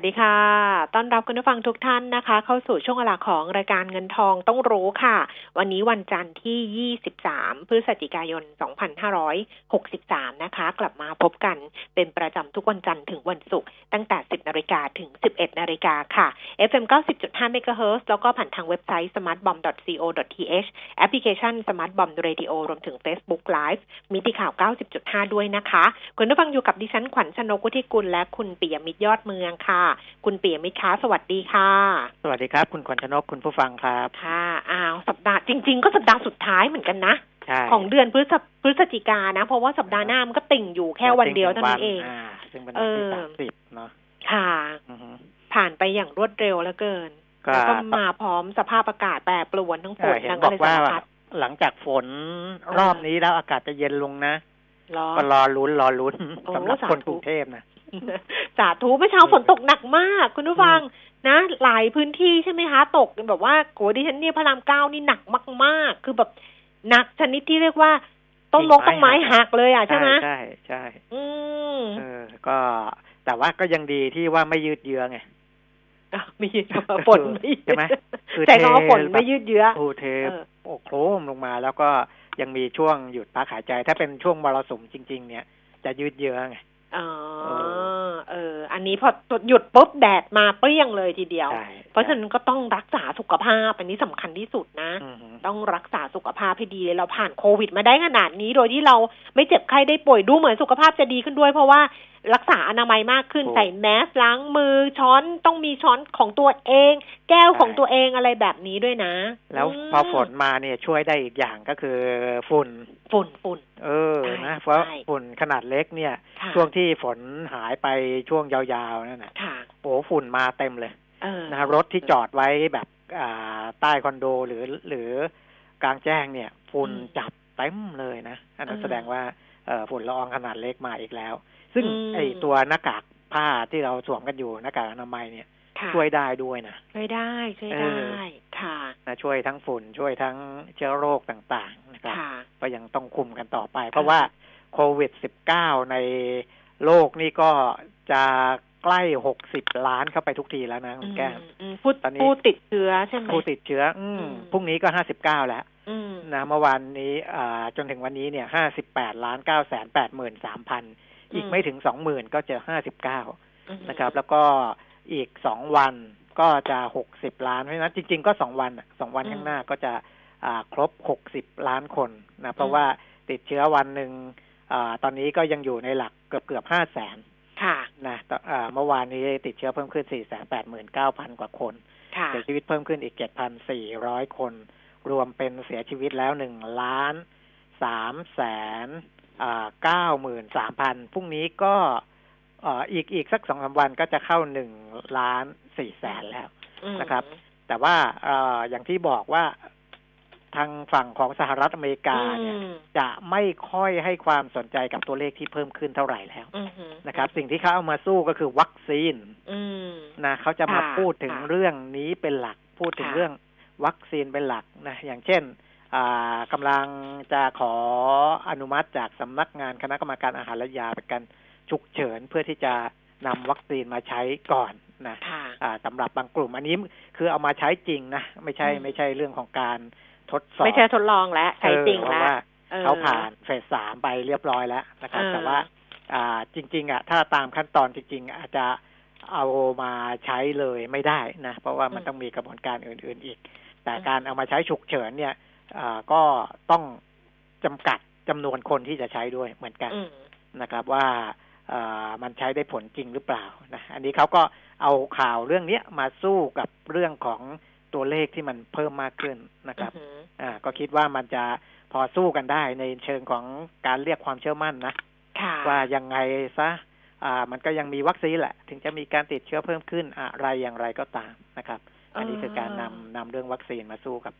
วัสดีค่ะ ต้อนรับคุณผู้ฟังทุกท่านนะคะ เข้าสู่ช่วงเวลาของรายการเงินทองต้องรู้ค่ะ วันนี้วันจันทร์ที่ 23 พฤศจิกายน 2563 นะคะ กลับมาพบกันเป็นประจำทุกวันจันทร์ถึงวันศุกร์ตั้งแต่ 10 นาฬิกาถึง 11 นาฬิกาค่ะ FM 90.5 MHz แล้วก็ผ่านทางเว็บไซต์ smartbomb.co.th แอปพลิเคชัน Smart Bomb Radio รวมถึง Facebook Live มิติข่าว 90.5 ด้วยนะคะ คุณผู้ฟังอยู่กับดิฉันขวัญชนกุธิกุลและคุณปิยมิตรยอดเมืองค่ะคุณปิยมิตรคะสวัสดีค่ะ สวัสดีครับ คุณขวัญชนกคุณผู้ฟังครับ ค่ะอ้าวสัปดาห์จริง ๆ ก็สัปดาห์สุดท้ายเหมือนกันนะใช่ของเดือนพฤศพฤศจิกานะ เพราะว่าสัปดาห์หน้ามันก็ติ่งอยู่แค่วันเดียวเท่านั้นเองาซึ่งเป็นวันที่เออสามสิบเนาะค่ะอือฮึผ่านไปอย่างรวดเร็วเหลือเกินก็แล้วก็มาพร้อมสภาพอากาศแปรปรวนทั้งฝเอนอเห็นทั้งบอะอกไรว่าสารพัดหลังจากฝนรอบนี้แล้วอากาศจะเย็นลงนะร้อน ก็รอลุ้นรอลุ้นโอ้สำหรับสาธุคนกรุงเทพนะสาธุเมื่อเช้าฝนตกหนักมาก คุณผู้ฟังนะ หลายพื้นที่ใช่ไหมคะตกแบบว่าโกดิฉันเนี่ยพระรามเก้านี่หนักมากๆ คือแบบหนักชนิดที่เรียกว่าต้นมกต้นไม้หักเลยอะใช่ไหมใช่ใช่อืมเออ ก็แต่ว่าก็ยังดีที่ว่าไม่ยืดเยื้อไงอะไม่ยืดฝนไม่ยืดใช่ไหมคือใช้คำว่าฝนเทแบบไม่ยืดเยื้อโอ้เทเออโอ้โครมลงมาแล้วก็ ยังมีช่วงหยุดพักหายใจ ถ้าเป็นช่วงมรสุมจริง ๆ เนี่ย จะยืดเยื้อไงอ๋อเอเอออันนี้พอหยุดปุ๊บแดดมาเปรี้ยงเลยทีเดียวใช่เพราะฉะนั้นก็ต้องรักษาสุขภาพ อันนี้สำคัญที่สุดนะอือฮึต้องรักษาสุขภาพให้ดีเลยเราผ่านโควิดมาได้ขนาดนี้ โดยที่เราไม่เจ็บไข้ได้ป่วยดูเหมือนสุขภาพจะดีขึ้นด้วย เพราะว่า รักษาอนามัยมากขึ้นใส่แมสล้างมือช้อนต้องมีช้อนของตัวเอง แก้วของตัวเองอะไรแบบนี้ด้วยนะ แล้วมพอฝนมาเนี่ยช่วยได้อีกอย่างก็คือฝุ่นฝุ่นฝุ่นเออใช่นะเพราะใช่ฝุ่นขนาดเล็กเนี่ยค่ะช่วงที่ฝนหายไปช่วงยาวๆนั่นน่ะค่ะโอ้ฝุ่นมาเต็มเลยเออนะรถที่จอดไว้แบบอ่าใต้คอนโดหรือหรือกลางแจ้งเนี่ยฝุ่นจับเต็มเลยนะ อันนั้นแสดงว่าเอ่อฝุ่นละอองขนาดเล็กมาอีกแล้ว ซึ่งไอตัวหน้ากากผ้าที่เราสวมกันอยู่หน้ากากอนามัยเนี่ยค่ะช่วยได้ด้วยนะช่วยได้ช่วยเอได้อค่ะนะช่วยทั้งฝุ่นช่วยทั้งเชื้อโรคต่างๆนะครับค่ะก็ยังต้องคุมกันต่อไป เพราะว่าโควิด -19 ในโลกนี่ก็จะใกล้60ล้านเข้าไปทุกทีแล้วนะคุณแก้มอืมอืมผู้ตอนนี้ผู้ติดเชื้อใช่ไหมผู้ติดเชื้อ อืมอืมพรุ่งนี้ก็59แล้วอืมนะเมื่อวานนี้อ่าจนถึงวันนี้เนี่ย58ล้าน9แสน8หมื่น3พัน อีกไม่ถึง20,000ก็จะ59นะครับ แล้วก็อีก2วันก็จะ60ล้านเพราะฉะนั้นจริง ๆ ก็2วันอะสองวันข้างหน้าก็จะอ่าครบ60ล้านคนนะเพราะว่าติดเชื้อวันหนึ่งอาตอนนี้ก็ยังอยู่ในหลักเกือบเกือบ5แสนค่ะนะต่ออ่าเมื่อวานนี้ติดเชื้อเพิ่มขึ้น4 8 9 0 0 0กว่าคนค่ะเสียชีวิตเพิ่มขึ้นอีก7,400คน รวมเป็นเสียชีวิตแล้ว1ล้าน3แสน อ่า93,000พรุ่งนี้ก็อ่าอีกอีกสักสองสามวันก็จะเข้า1ล้าน4แสนแล้วอืมนะครับ แต่ว่าเอ่ออย่างที่บอกว่าทางฝั่งของสหรัฐอเมริกาเนี่ยอืมจะไม่ค่อยให้ความสนใจกับตัวเลขที่เพิ่มขึ้นเท่าไหร่แล้วอืมฮึนะครับ สิ่งที่เขาเอามาสู้ก็คือวัคซีนอืมนะเขาจะมาค่ะพูดถึงค่ะเรื่องนี้เป็นหลัก พูดถึงค่ะเรื่องวัคซีนเป็นหลักนะอย่างเช่นอ่า กำลังจะขออนุมัติจากสำนักงานคณะกรรมการอาหารและยาเป็นการฉุกเฉินเพื่อที่จะนำวัคซีนมาใช้ก่อนนะค่ะอ่าสำหรับบางกลุ่มอันนี้คือเอามาใช้จริงนะไม่ใช่อืมไม่ใช่เรื่องของการทดสอบไม่ใช่ทดลองแล้วใช้จริงเออเพแล้วราะว่าออเขาผ่านเฟสสามไปเรียบร้อยแล้วนะครับเออแต่ว่า อ่าจริง ๆ อะ ถ้าตามขั้นตอนจริง ๆ อาจจะเอามาใช้เลยไม่ได้นะ เพราะว่ามันต้องมีกระบวนการอื่น ๆ อีก แต่การเอามาใช้ฉุกเฉินเนี่ยอ่า ก็ต้องจำกัดจำนวนคนที่จะใช้ด้วยเหมือนกันอืมนะครับว่าอ่ามันใช้ได้ผลจริงหรือเปล่านะอันนี้เขาก็เอาข่าวเรื่องเนี้ยมาสู้กับเรื่องของตัวเลขที่มันเพิ่มมากขึ้นนะครับอืมอ่าก็คิดว่ามันจะพอสู้กันได้ในเชิงของการเรียกความเชื่อมั่นนะค่ะว่ายังไงซะอ่า มันก็ยังมีวัคซีนแหละ ถึงจะมีการติดเชื้อเพิ่มขึ้นอะไรอย่างไรก็ตามนะครับ อันนี้คือการนำนำเรื่องวัคซีนมาสู้กับ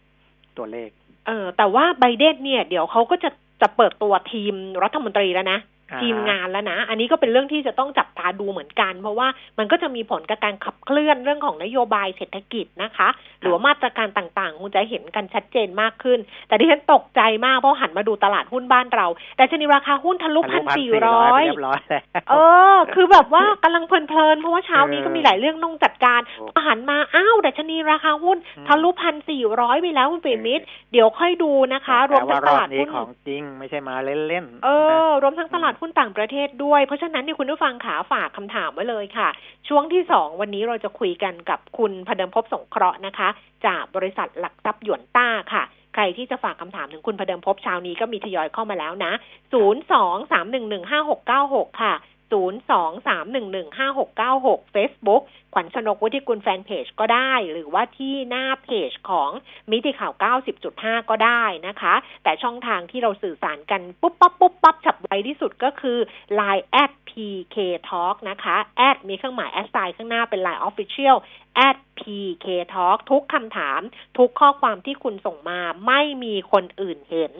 ตัวเลข เออแต่ว่าไบเดนเนี่ย เดี๋ยวเขาก็จะจะเปิดตัวทีมรัฐมนตรีแล้วนะ ทีมงานแล้วนะ อันนี้ก็เป็นเรื่องที่จะต้องจับตาดูเหมือนกัน เพราะว่ามันก็จะมีผลกับการขับเคลื่อนเรื่องของนโยบายเศรษฐกิจนะคะ หรือว่ามาตรการต่างๆคงจะเห็นกันชัดเจนมากขึ้น แต่ที่ฉันตกใจมากเพราะหันมาดูตลาดหุ้นบ้านเรา แต่ชนีราคาหุ้นทะลุพันสี่ร้อยเรียบร้อยแล้วเออ คือแบบว่ากำลังเพลินๆเพราะว่าเช้านี้ก็มีหลายเรื่องต้องจัดการโอ้หันมาอ้าวดัชนีราคาหุ้นอืมทะลุพันสี่ร้อยไปแล้วคุณเปรมิตรเดี๋ยวค่อยดูนะคะ รวมแต่ทั้ว่างรอบตลาดนี้หุ้นของจริงไม่ใช่มาเล่นๆเออนะรวมทั้งตลาดหุ้นต่างประเทศด้วย เพราะฉะนั้นเนี่ยคุณผู้ฟังขาฝากคำถามไว้เลยค่ะ ช่วงที่สองวันนี้เราจะคุยกันกับคุณพเดิมพบสงเคราะห์นะคะ จากบริษัทหลักทรัพย์หยวนต้าค่ะใครที่จะฝากคำถามถึงคุณพเดิมภพเช้านี้ก็มีทยอยเข้ามาแล้วนะ 0 2 3 1 1 5 6 9 6 ค่ะ 0 2 3 1 1 5 6 9 6 Facebook ขวัญชนกวุฒิกุลแฟนเพจก็ได้ หรือว่าที่หน้าเพจของมิติข่าว 90.5 ก็ได้นะคะ แต่ช่องทางที่เราสื่อสารกันปุ๊บปั๊บปุ๊บปั๊บฉับไวที่สุดก็คือ Line at PK Talk นะคะแอดมีเครื่องหมายแอดไซน์ข้างหน้าเป็น Line Official at PK Talk ทุกคำถาม ทุกข้อความที่คุณส่งมาไม่มีคนอื่นเห็น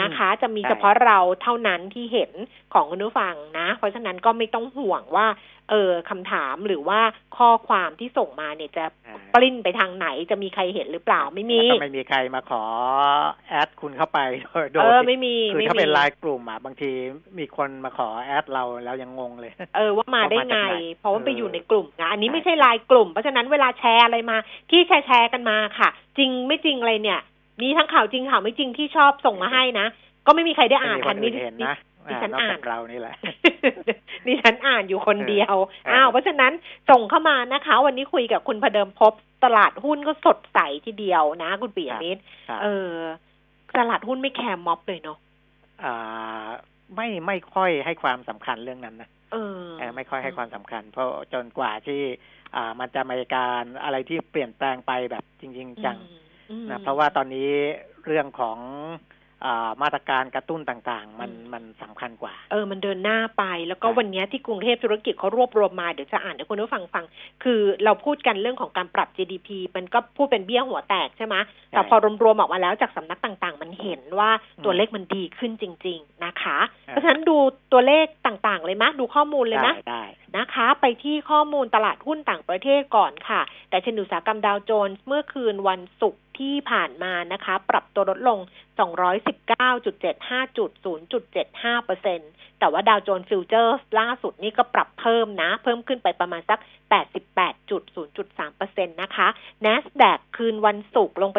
นะคะ จะมีใช่เฉพาะเราเท่านั้นที่เห็นของคุณผู้ฟังนะ เพราะฉะนั้นก็ไม่ต้องห่วงว่า เออคำถามหรือว่าข้อความที่ส่งมาเนี่ยจะอ่าปลิ้นไปทางไหนจะมีใครเห็นหรือเปล่าไม่มีแล้วก็ไม่มีใครมาขอแอดคุณเข้าไปโดยโดเอยอไม่มีคือไม่ถ้ามีเป็นไลน์กลุ่มอะบางทีมีคนมาขอแอดเราแล้วยังงงเลย เออว่ามาได้ว่ามาไงจากไหนเพราะว่าไปเอออยู่ในกลุ่มนะอันนี้ใช่ไม่ใช่ไลน์กลุ่มเพราะฉะนั้นเวลาแชร์อะไรมา ที่แชร์แชร์กันมาค่ะ จริงไม่จริงอะไรเนี่ย มีทั้งข่าวจริงข่าวไม่จริงที่ชอบส่งมาให้นะ ก็ไม่มีใครได้อ่านไม่มีคทันนอื่นเห็นนะดิฉันนอกอ่านจากเรานี่แหละดิฉันอ่านอยู่คนเดียวเอออ้อ้าวเพราะฉะนั้นส่งเข้ามานะคะ วันนี้คุยกับคุณพเดิมพบตลาดหุ้นก็สดใสทีเดียวนะ คุณปิยมิตรครับเออ ตลาดหุ้นไม่แคร์ม็อบเลยเนาะอ่าไม่ไม่ค่อยให้ความสำคัญเรื่องนั้นนะเออเออไม่ค่อยให้ความสำคัญ เพราะจนกว่าที่ อ่า มันจะมีการอะไรที่เปลี่ยนแปลงไปแบบจริง ๆ จังอืม นะเพราะว่าตอนนี้เรื่องของอามาตรการกระตุ้นต่างๆ มันอืมมันสำคัญกว่า เออ มันเดินหน้าไป แล้วก็ใช่วันเนี้ยที่กรุงเทพธุรกิจเขารวบรวมมา เดี๋ยวจะอ่านให้คุณผู้ฟังฟัง คือเราพูดกันเรื่องของการปรับ GDP มันก็พูดเป็นเบี้ยหัวแตกใช่ไหมแต่พอรวมๆออกมาแล้วจากสำนักต่างๆ มันเห็นว่าตัวเลขมันดีขึ้นจริง ๆ นะคะ เพราะฉะนั้นดูตัวเลขต่างๆ เลยมะดูข้อมูลเลยได้นะได้นะคะ ไปที่ข้อมูลตลาดหุ้นต่างประเทศก่อนค่ะ แต่ชนอุตสาหกรรมดาวโจนส์เมื่อคืนวันศุกร์ ที่ผ่านมานะคะ ปรับตัวลดลง 219.75 จุด 0.75เปอร์เซ็นแต่ว่าดาวโจนส์ฟิวเจอร์ล่าสุดนี่ก็ปรับเพิ่มนะ เพิ่มขึ้นไปประมาณสัก 88.0.3เปอร์เซ็นต์นะคะ NASDAQ คืนวันศุกร์ลงไป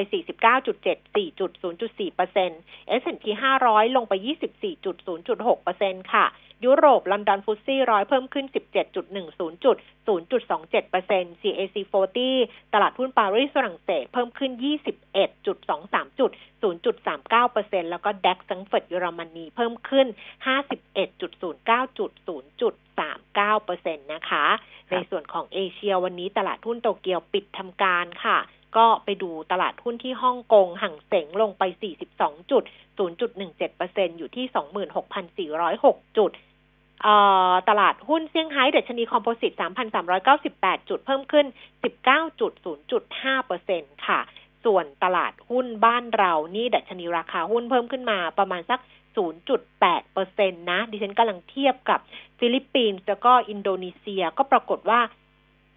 49.74จุด0.4เปอร์เซ็น S&P 500 ลงไป 24.0.6เปอร์เซ็นต์ค่ะ ยุโรป ลอนดอน FTSE ร้อยเพิ่มขึ้น 17.10จุด0.27% CAC 40 ตลาดหุ้นปารีสฝรั่งเศสเพิ่มขึ้น 21.23จุด0.39%แล้วก็ DAX ซังเฟิร์ตเยอรมนีเพิ่มขึ้น 51.09จุด 0.39%นะคะ ในส่วนของเอเชียวันนี้ตลาดหุ้นโตเกียวปิดทำการค่ะ ก็ไปดูตลาดหุ้นที่ฮ่องกงห่างเสงลงไป 42จุด0.17%อยู่ที่ 26,406 จุดเอ่อตลาดหุ้นเซี่ยงไฮ้ดัชนีคอมโพสิต 3,398 จุด เพิ่มขึ้น 19.0.5%ค่ะ ส่วนตลาดหุ้นบ้านเรานี่ดัชนีราคาหุ้นเพิ่มขึ้นมาประมาณสัก 0.8%นะ ดิฉันกำลังเทียบกับฟิลิปปินส์แล้วก็อินโดนีเซียก็ปรากฏว่า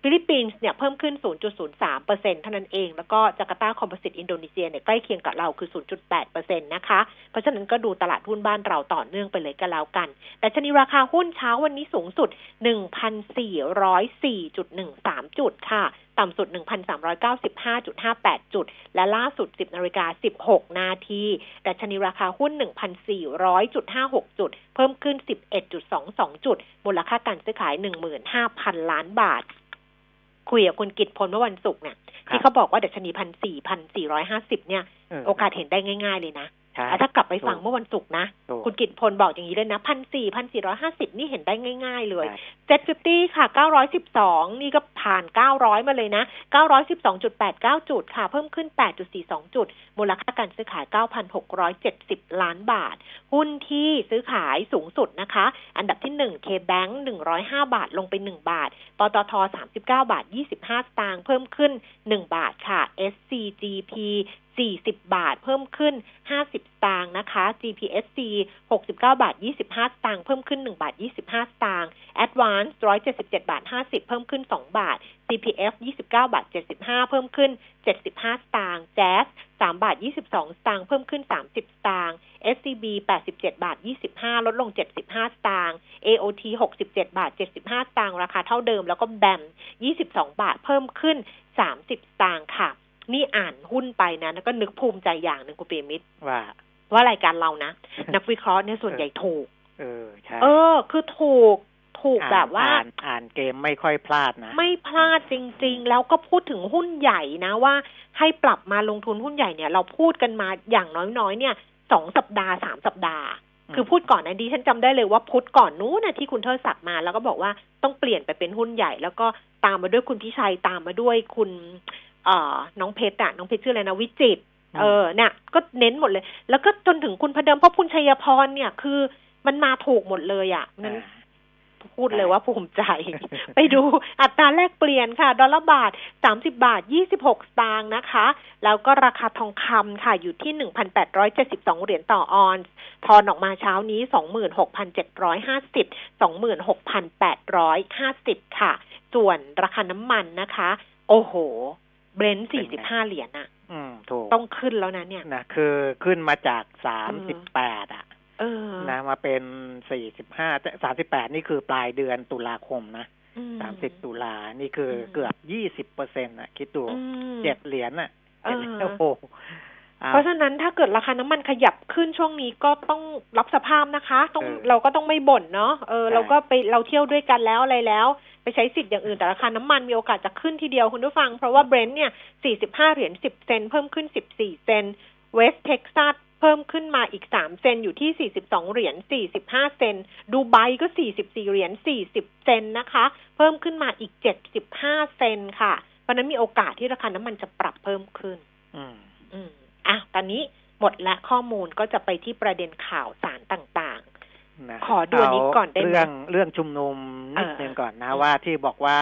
ฟิลิปปินส์เนี่ยเพิ่มขึ้น 0.03%เท่านั้นเอง แล้วก็จาการ์ตา composite อินโดนีเซียเนี่ยใกล้เคียงกับเราคือ 0.8%นะคะ เพราะฉะนั้นก็ดูตลาดหุ้นบ้านเราต่อเนื่องไปเลยก็แล้วกัน ดัชนีราคาหุ้นเช้าวันนี้สูงสุด 1,404.13 จุดค่ะ ต่ำสุด 1,395.58 จุด และล่าสุด 10นาฬิกา16 นาทีแต่ชนีราคาหุ้น 1,400.56 จุด เพิ่มขึ้น 11.22 จุด มูลค่าการซื้อขาย 15,000 ล้านบาท คุยกับคุณกิตพลเมื่อวันศุกร์เนี่ยที่เขาบอกว่าดัชนีพันสี่พันสี่ร้อยห้าสิบเนี่ย โอกาสเห็นได้ง่าย ๆ เลยนะใช่แต่ ถ้ากลับไปฟังถูกเมื่อวันศุกร์นะถูกคุณกิตพลบอกอย่างนี้เลยนะพันสี่พันสี่ร้อยห้าสิบนี่เห็นได้ง่าย ๆ เลยใช่เจ็ดฟิฟตี้ค่ะเก้าร้อยสิบสองนี่ก็ผ่านเก้าร้อยมาเลยนะเก้าร้อยสิบสองจุดแปดเก้าจุดค่ะ เพิ่มขึ้นแปดจุดสี่สองจุด มูลค่าการซื้อขายเก้าพันหกร้อยเจ็ดสิบล้านบาท หุ้นที่ซื้อขายสูงสุดนะคะ อันดับที่หนึ่งเคแบงหนึ่งร้อยห้าบาทลงไปหนึ่งบาทปตทสามสิบเก้าบาทยี่สิบห้าสตางค์เพิ่มขึ้นหนึ่งบาทค่ะ SCGP 40 บาท เพิ่มขึ้น 50 สตางค์นะคะ GPSC 69 บาท 25 สตางค์เพิ่มขึ้น 1 บาท 25 สตางค์ Advance 177 บาท 50 เพิ่มขึ้น 2 บาท CPF 29 บาท 75 เพิ่มขึ้น 75 สตางค์ Jazz 3 บาท 22 สตางค์เพิ่มขึ้น 30 สตางค์ SCB 87 บาท 25 ลดลง 75 สตางค์ AOT 67 บาท 75 สตางค์ราคาเท่าเดิม แล้วก็แบม 22 บาทเพิ่มขึ้น 30 สตางค์ค่ะ นี่อ่านหุ้นไปนะแล้วก็นึกภูมิใจอย่างหนึ่งคุณเปียมิตรว่า ว่ารายการเรานะ นักวิเคราะห์เนี่ยส่วนใหญ่ถูก เออใช่เออ คือถูกถูกแบบว่าอ่นอ่านเกมไม่ค่อยพลาดนะ ไม่พลาดจริง ๆ แล้วก็พูดถึงหุ้นใหญ่นะว่า ให้ปรับมาลงทุนหุ้นใหญ่เนี่ย เราพูดกันมาอย่างน้อยๆเนี่ยสองสัปดาห์สามสัปดาห์อืมคือพูดก่อนนะดิฉันจำได้เลยว่าพุธก่อนนู้นนะที่คุณเทิดศักดิ์มาแล้วก็บอกว่าต้องเปลี่ยนไปเป็นหุ้นใหญ่ แล้วก็ตามมาด้วยคุณพิชัยตามมาด้วยคุณ เอ่อน้องเพชรอะน้องเพชรชื่ออะไรนะวิจิตรเออเนี่ยก็เน้นหมดเลย แล้วก็จนถึงคุณพระเดิมเพราะคุณชัยพรเนี่ยคือมันมาถูกหมดเลยอะ่ะนั้นอ่าพูดเลยว่าภูมิใจ ไปดูอัตราแลกเปลี่ยนค่ะ ดอลลาร์บาท30บาท26สตางค์นะคะ แล้วก็ราคาทองคำค่ะอยู่ที่1,872เหรียญต่อออนซ์ทอนออกมาเช้านี้26,750 26,850ค่ะ ส่วนราคาน้ำมันนะคะ โอ้โห เบรนท์45เหรียญอะอืมถูกต้องขึ้นแล้วนะเนี่ยนะคือขึ้นมาจากสามสิบแปดอะเออนะมาเป็นสี่สิบห้าสามสิบแปดนี่คือปลายเดือนตุลาคมนะอืสามสิบตุลานี่คืออมเกือบยี่สิบเปอร์เซ็นต์อะ คิดดูอืมเจ็ดเหรียญอะเออเจ็ดเหรียญโอ้โหอ่เพราะฉะนั้นถ้าเกิดราคาน้ำมันขยับขึ้นช่วงนี้ก็ต้องรับสภาพนะคะ ต้องเออเราก็ต้องไม่บ่นเนาะเออใช่เราก็ไปเราเที่ยวด้วยกันแล้วอะไรแล้ว ไปใช้สิทธิ์อย่างอื่นแต่ราคาน้ำมันมีโอกาสจะขึ้นทีเดียวคุณผู้ฟัง เพราะว่า Brent เนี่ย 45 เหรียญ 10 เซนต์เพิ่มขึ้น 14 เซนต์ West Texas เพิ่มขึ้นมาอีก 3 เซนต์อยู่ที่ 42 เหรียญ 45 เซนต์ดูไบก็ 44 เหรียญ 40 เซนต์นะคะ เพิ่มขึ้นมาอีก 75 เซนต์ค่ะ เพราะฉะนั้นมีโอกาสที่ราคาน้ำมันจะปรับเพิ่มขึ้น อืม อืม อะ ตอนนี้หมดและข้อมูลก็จะไปที่ประเด็นข่าวสารต่าง นะขอดูอันนี้ก่อนได้ไหมเรื่องเรื่องชุมนุมนิดเออนึงก่อนนะอืมว่าที่บอกว่า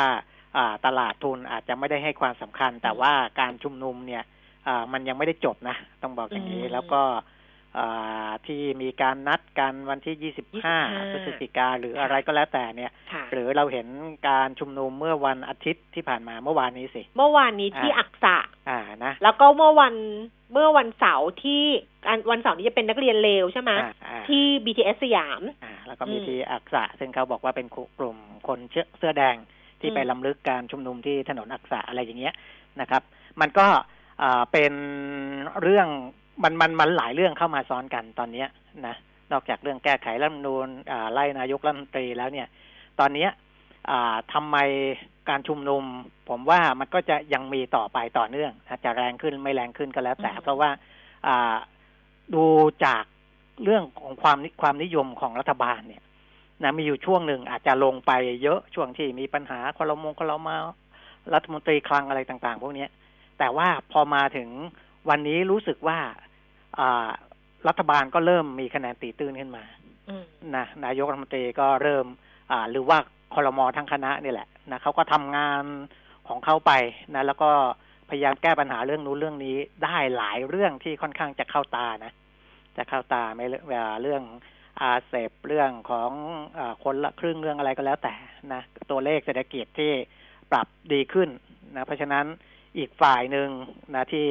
อ่าตลาดทุนอาจจะไม่ได้ให้ความสำคัญ แต่ว่าการชุมนุมเนี่ยอ่ามันยังไม่ได้จบนะ ต้องบอกอย่างนี้อืมแล้วก็อ่า ที่มีการนัดกันวันที่25 25 พฤศจิกาหรืออะไรก็แล้วแต่เนี่ยๆค่ะหรือเราเห็นการชุมนุมเมื่อวันอาทิตย์ที่ผ่านมาเมื่อวานนี้สิ เมื่อวานนี้ที่อะอักษะอ่านะ แล้วก็เมื่อวันเมื่อวันเสาร์ที่อันวันเสาร์นี้จะเป็นนักเรียนเลวใช่ไหมอ่าอ่าที่ BTS สยามอ่าแล้วก็มีอืมที่อักษะซึ่งเขาบอกว่าเป็นกลุ่มคนเชื้อเสื้อแดงที่อืมไปลำลึกการชุมนุมที่ถนนอักษะอะไรอย่างเงี้ยนะครับ มันก็อ่าเป็นเรื่อง มันมันมันหลายเรื่องเข้ามาซ้อนกันตอนเนี้ยนะนอกจากเรื่องแก้ไขรัฐธรรมนูญอ่าไล่นายกรัฐมนตรีแล้วเนี่ย ตอนเนี้ยอ่าทำไมการชุมนุม ผมว่ามันก็จะยังมีต่อไปต่อเนื่องนะจะแรงขึ้นไม่แรงขึ้นก็แล้วแต่อืมเพราะว่าอ่าดูจากเรื่องของความนิความนิยมของรัฐบาลเนี่ยนะมีอยู่ช่วงหนึ่งอาจจะลงไปเยอะช่วงที่มีปัญหาคอรมงคอรมารัฐมนตรีคลังอะไรต่าง ๆ พวกเนี้ยแต่ว่าพอมาถึง วันนี้รู้สึกว่าอ่ารัฐบาลก็เริ่มมีคะแนนตีตื้นขึ้นมาอืมนะนายกรัฐมนตรีก็เริ่มอ่าหรือว่าคอรมอทั้งคณะนี่แหละนะเขาก็ทำงานของเขาไปนะแล้วก็พยายามแก้ปัญหาเรื่องนู้นเรื่องนี้ได้หลายเรื่องที่ค่อนข้างจะเข้าตานะ จะเข้าตาไม่เรื่องอ่าเรื่องอาเซบเรื่องของอาคนละครึ่งเรื่องอะไรก็แล้วแต่นะตัวเลขเศรษฐกิจที่ปรับดีขึ้นนะเพราะฉะนั้นอีกฝ่ายหนึ่งนะที่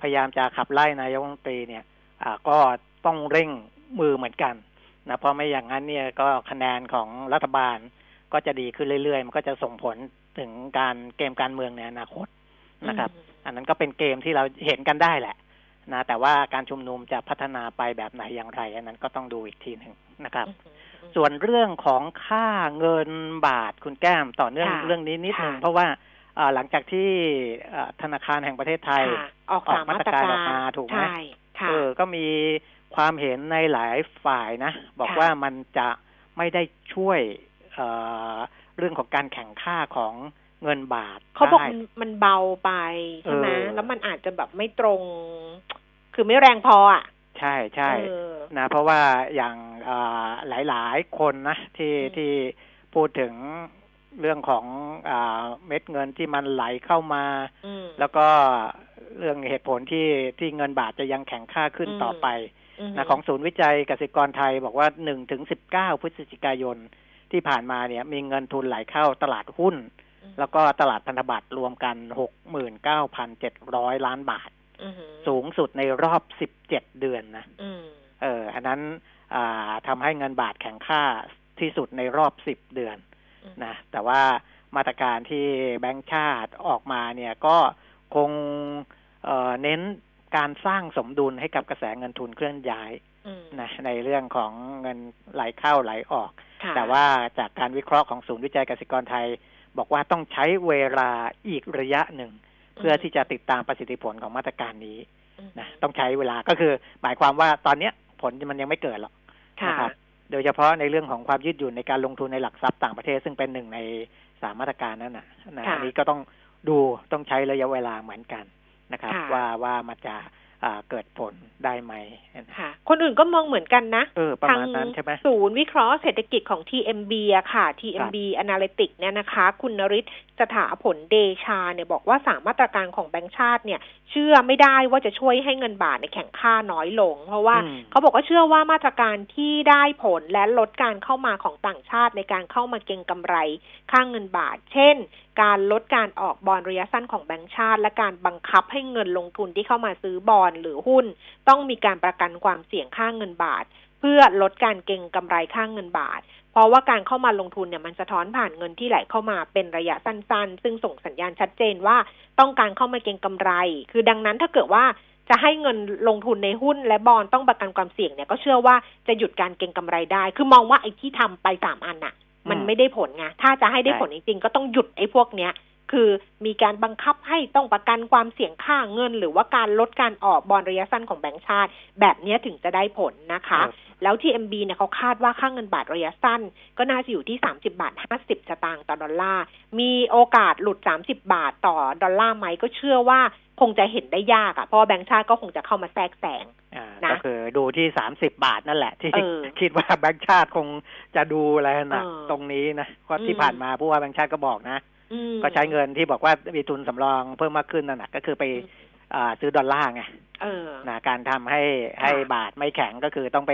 พยายามจะขับไล่นายกรัฐมนตรีเนี่ยอ่าก็ต้องเร่งมือเหมือนกันนะเพราะไม่อย่างนั้นเนี่ยก็คะแนนของรัฐบาลก็จะดีขึ้นเรื่อยๆ มันก็จะส่งผลถึงการเกมการเมืองในอนาคตนะครับ อันนั้นก็เป็นเกมที่เราเห็นกันได้แหละนะแต่ว่าการชุมนุมจะพัฒนาไปแบบไหนอย่างไร อันนั้นก็ต้องดูอีกทีหนึ่งนะครับอืมอืมส่วนเรื่องของค่าเงินบาทคุณแก้มต่อเนื่องค่ะเรื่องนี้นิดนึงค่ะเพราะว่าอ่า หลังจากที่อ่าธนาคารแห่งประเทศไทยค่ะออกออกสามมามาตตรรการการออกมาถูกไหมใช่ค่ะเออก็มีความเห็นในหลายฝ่ายนะ บอกค่ะว่ามันจะไม่ได้ช่วยเอ่อเรื่องของการแข่งค่าของเงินบาทเขาบอกได้มันมันเบาไปใช่ไหมเออแล้วมันอาจจะแบบไม่ตรง คือไม่แรงพออะ ใช่ใช่เออนะ เพราะว่าอย่างเอ่อหลายๆคนนะที่อืมที่พูดถึง เรื่องของอาเม็ดเงินที่มันไหลเข้ามาอืมแล้วก็เรื่องเหตุผลที่ที่เงินบาทจะยังแข็งค่าขึ้นอืมต่อไปมนะของศูนย์วิจัยกสิกรไทยบอกว่าหนึ่งถึงสิบเก้าพฤศจิกายนที่ผ่านมาเนี่ย มีเงินทุนไหลเข้าตลาดหุ้นอืมแล้วก็ตลาดพันธบัตรรวมกันหกหมื่นเก้าพันเจ็ดร้อยล้านบาทอือหือสูงสุดในรอบสิบเจ็ดเดือนนะอืมเออ อันนั้นอ่าทำให้เงินบาทแข็งค่าที่สุดในรอบสิบเดือนอืม นะแต่ว่ามาตรการที่แบงก์ชาติออกมาเนี่ยก็คงเอ่อเน้นการสร้างสมดุลให้กับกระแสเงินทุนเคลื่อนย้ายอืมนะในเรื่องของเงินไหลเข้าไหลออกค่ะแต่ว่าจากการวิเคราะห์ของศูนย์วิจัยกสิกรไทย บอกว่าต้องใช้เวลาอีกระยะหนึ่ง เพื่อที่จะติดตามประสิทธิผลของมาตรการนี้อืมนะต้องใช้เวลาก็คือ หมายความว่าตอนเนี้ยผลมันยังไม่เกิดหรอกค่ะนะครับ โดยเฉพาะในเรื่องของความยืดหยุ่นในการลงทุนในหลักทรัพย์ต่างประเทศซึ่งเป็นหนึ่งในสามมาตรการนั้นนะนะค่ะอันนี้ก็ต้องดูต้องใช้ระยะเวลาเหมือนกันนะครับค่ะว่าว่ามันจะอ่า เกิดผลได้ไหมค่ะ คนอื่นก็มองเหมือนกันนะเออประมาณนั้นใช่ไหมศูนย์วิเคราะห์เศรษฐกิจของ TMB อะค่ะ TMB Analytics เนี่ยนะคะ คุณนริศสถาผลเดชาเนี่ยบอกว่าสามมาตรการของแบงก์ชาติเนี่ยเชื่อไม่ได้ว่าจะช่วยให้เงินบาทในยแข็งค่าน้อยลง เพราะว่าอืมเขาบอกว่าเชื่อว่ามาตรการที่ได้ผลและลดการเข้ามาของต่างชาติในการเข้ามาเก็งกำไรค่างเงินบาท เช่น การลดการออกบอลระยะสั้นของแบงก์ชาติ และการบังคับให้เงินลงทุนที่เข้ามาซื้อบอลหรือหุ้น ต้องมีการประกันความเสี่ยงค่างเงินบาท เพื่อลดการเก็งกำไรค่างเงินบาท เพราะว่าการเข้ามาลงทุนเนี่ยมันสะท้อนผ่านเงินที่ไหลเข้ามาเป็นระยะสั้น ๆ ซึ่งส่งสัญญาณชัดเจนว่าต้องการเข้ามาเก็งกำไร คือดังนั้นถ้าเกิดว่าจะให้เงินลงทุนในหุ้นและบอลต้องประกันความเสี่ยงเนี่ยก็เชื่อว่าจะหยุดการเก็งกำไรได้ คือมองว่าไอ้ที่ทำไปสามอันน่ะ มันอืมไม่ได้ผลไงถ้าจะให้ได้ใช่ผลจริงๆก็ต้องหยุดไอ้พวกเนี้ยคือมีการบังคับให้ต้องประกันความเสี่ยงค่าเงิน หรือว่าการลดการออกบอลระยะสั้นของแบงก์ชาติ แบบเนี้ยถึงจะได้ผลนะคะครับแล้วที่ MB เนี่ยเขาคาดว่าค่างเงินบาทระยะสั้น ก็น่าจะอยู่ที่ 30 บาท 50 สตางค์ต่อดอลลาร์ มีโอกาสหลุด 30 บาทต่อดอลลาร์ไหมก็เชื่อว่า คงจะเห็นได้ยากอะ่ะเพราะว่าแบงก์ชาติก็คงจะเข้ามาแทรกแซงอ่านะก็คือดูที่สามสิบบาทนั่นแหละ ที่เออคิดว่าแบงค์ชาติคงจะดูอะไรนะเออตรงนี้นะเพราะอืมที่ผ่านมาผู้ว่าแบงค์ชาติก็บอกนะอืมก็ใช้เงินที่บอกว่ามีทุนสำรองเพิ่มมากขึ้นนั่นแหะก็คือไปอืมอ่าซื้อดอลลาร์ไงเออนะการทำให้ให้บาทไม่แข็งก็คือต้องไป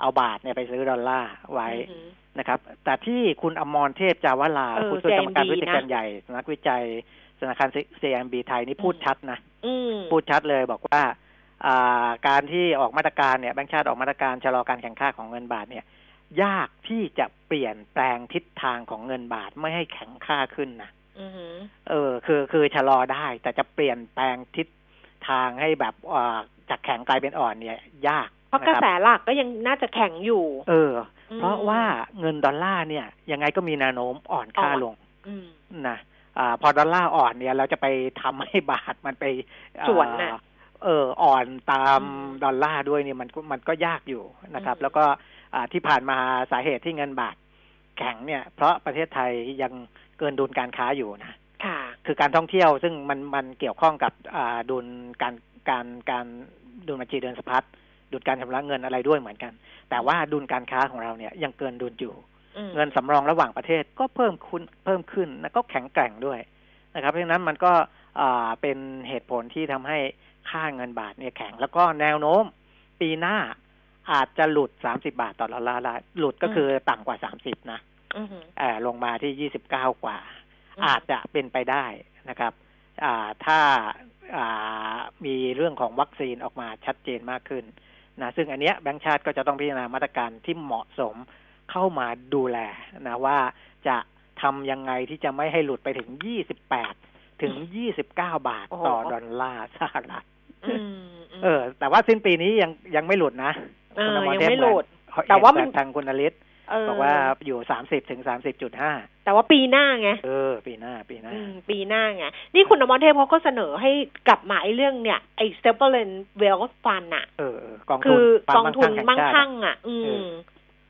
เอาบาทเนี่ยไปซื้อดอลลาร์ไว้อืมนะครับ แต่ที่คุณอมรเทพจาวลาเออผู้ช่วยกรรมการ JMB วิจัยการนะใหญ่สำนักวิจัย ธนาคาร CMB ไทยนี่พูดอืมชัดนะอืมพูดชัดเลยบอกว่าอ่าการที่ออกมาตรการเนี่ยแบงก์ชาติออกมาตรการชะลอการแข่งข้าของเงินบาทเนี่ย ยากที่จะเปลี่ยนแปลงทิศทางของเงินบาทไม่ให้แข็งค่าขึ้นนะอืมเออ คือคือชะลอได้ แต่จะเปลี่ยนแปลงทิศทางให้แบบอ่าจากแข็งกลายเป็นอ่อนเนี่ย ยากเพราะกระนคบแสหลักก็ยังน่าจะแข็งอยู่ เอออืมเพราะว่าเงินดอลลาร์เนี่ย ยังไงก็มีแนวโน้มอ่อนค่าอ่อนลงอืมนะ อ่าพอดอลลาร์อ่อนเนี่ยเราจะไปทำให้บาทมันไปอ่าส่วนน่ะเอออ่อนตามอืมดอลลาร์ด้วยเนี่ยมันก็มันก็ยากอยู่นะครับอืมแล้วก็อ่าที่ผ่านมาสาเหตุที่เงินบาทแข็งเนี่ย เพราะประเทศไทยยังเกินดุลการค้าอยู่นะค่ะ คือการท่องเที่ยวซึ่งมันมันเกี่ยวข้องกับอ่าดุลการการการดุลบัญชีเดินสะพัดดุลการชำระเงินอะไรด้วยเหมือนกัน แต่ว่าดุลการค้าของเราเนี่ยยังเกินดุลอยู่อืม เงินสำรองระหว่างประเทศก็เพิ่มคุณเพิ่มขึ้นแล้วก็แข็งแกร่งด้วยนะครับ เพราะฉะนั้นมันก็อ่าเป็นเหตุผลที่ทำให้ค่าเงินบาทเนี่ยแข็ง แล้วก็แนวโน้ม ปีหน้าอาจจะหลุด30บาทต่อดอลลาร์ได้หลุดก็คือต่ำกว่า30นะอืมเออลงมาที่29กว่าอืมอาจจะเป็นไปได้นะครับ อ่าถ้าอ่ามีเรื่องของวัคซีนออกมาชัดเจนมากขึ้นนะซึ่งอันเนี้ยแบงก์ชาติก็จะต้องพิจารณามาตรการที่เหมาะสม เข้ามาดูแลนะว่าจะทำยังไงที่จะไม่ให้หลุดไปถึง 28 ถึง 29 บาทโอ้โหต่อดอลลาร์สหรัฐอืมมเออ แต่ว่าสิ้นปีนี้ยังยังไม่หลุดนะเออคุณอรยังเทพไม่หลุดเอนแต่ว่ามันทางคุณนฤทธิ์เออบอกว่าอยู่30ถึง30.5แต่ว่าปีหน้าไงเออ ปีหน้าปีหน้าอืมปีหน้าไงนี่คุณอมรเทพเขาก็เสนอให้กลับมาไอ้เรื่องเนี่ยไอ้ s t a b l e n Wealth Fund อะเออเออกองทุคืนอความกองทุนมั่มั่งงคั่งคั่งแห่งชาติอะ อืเอมอ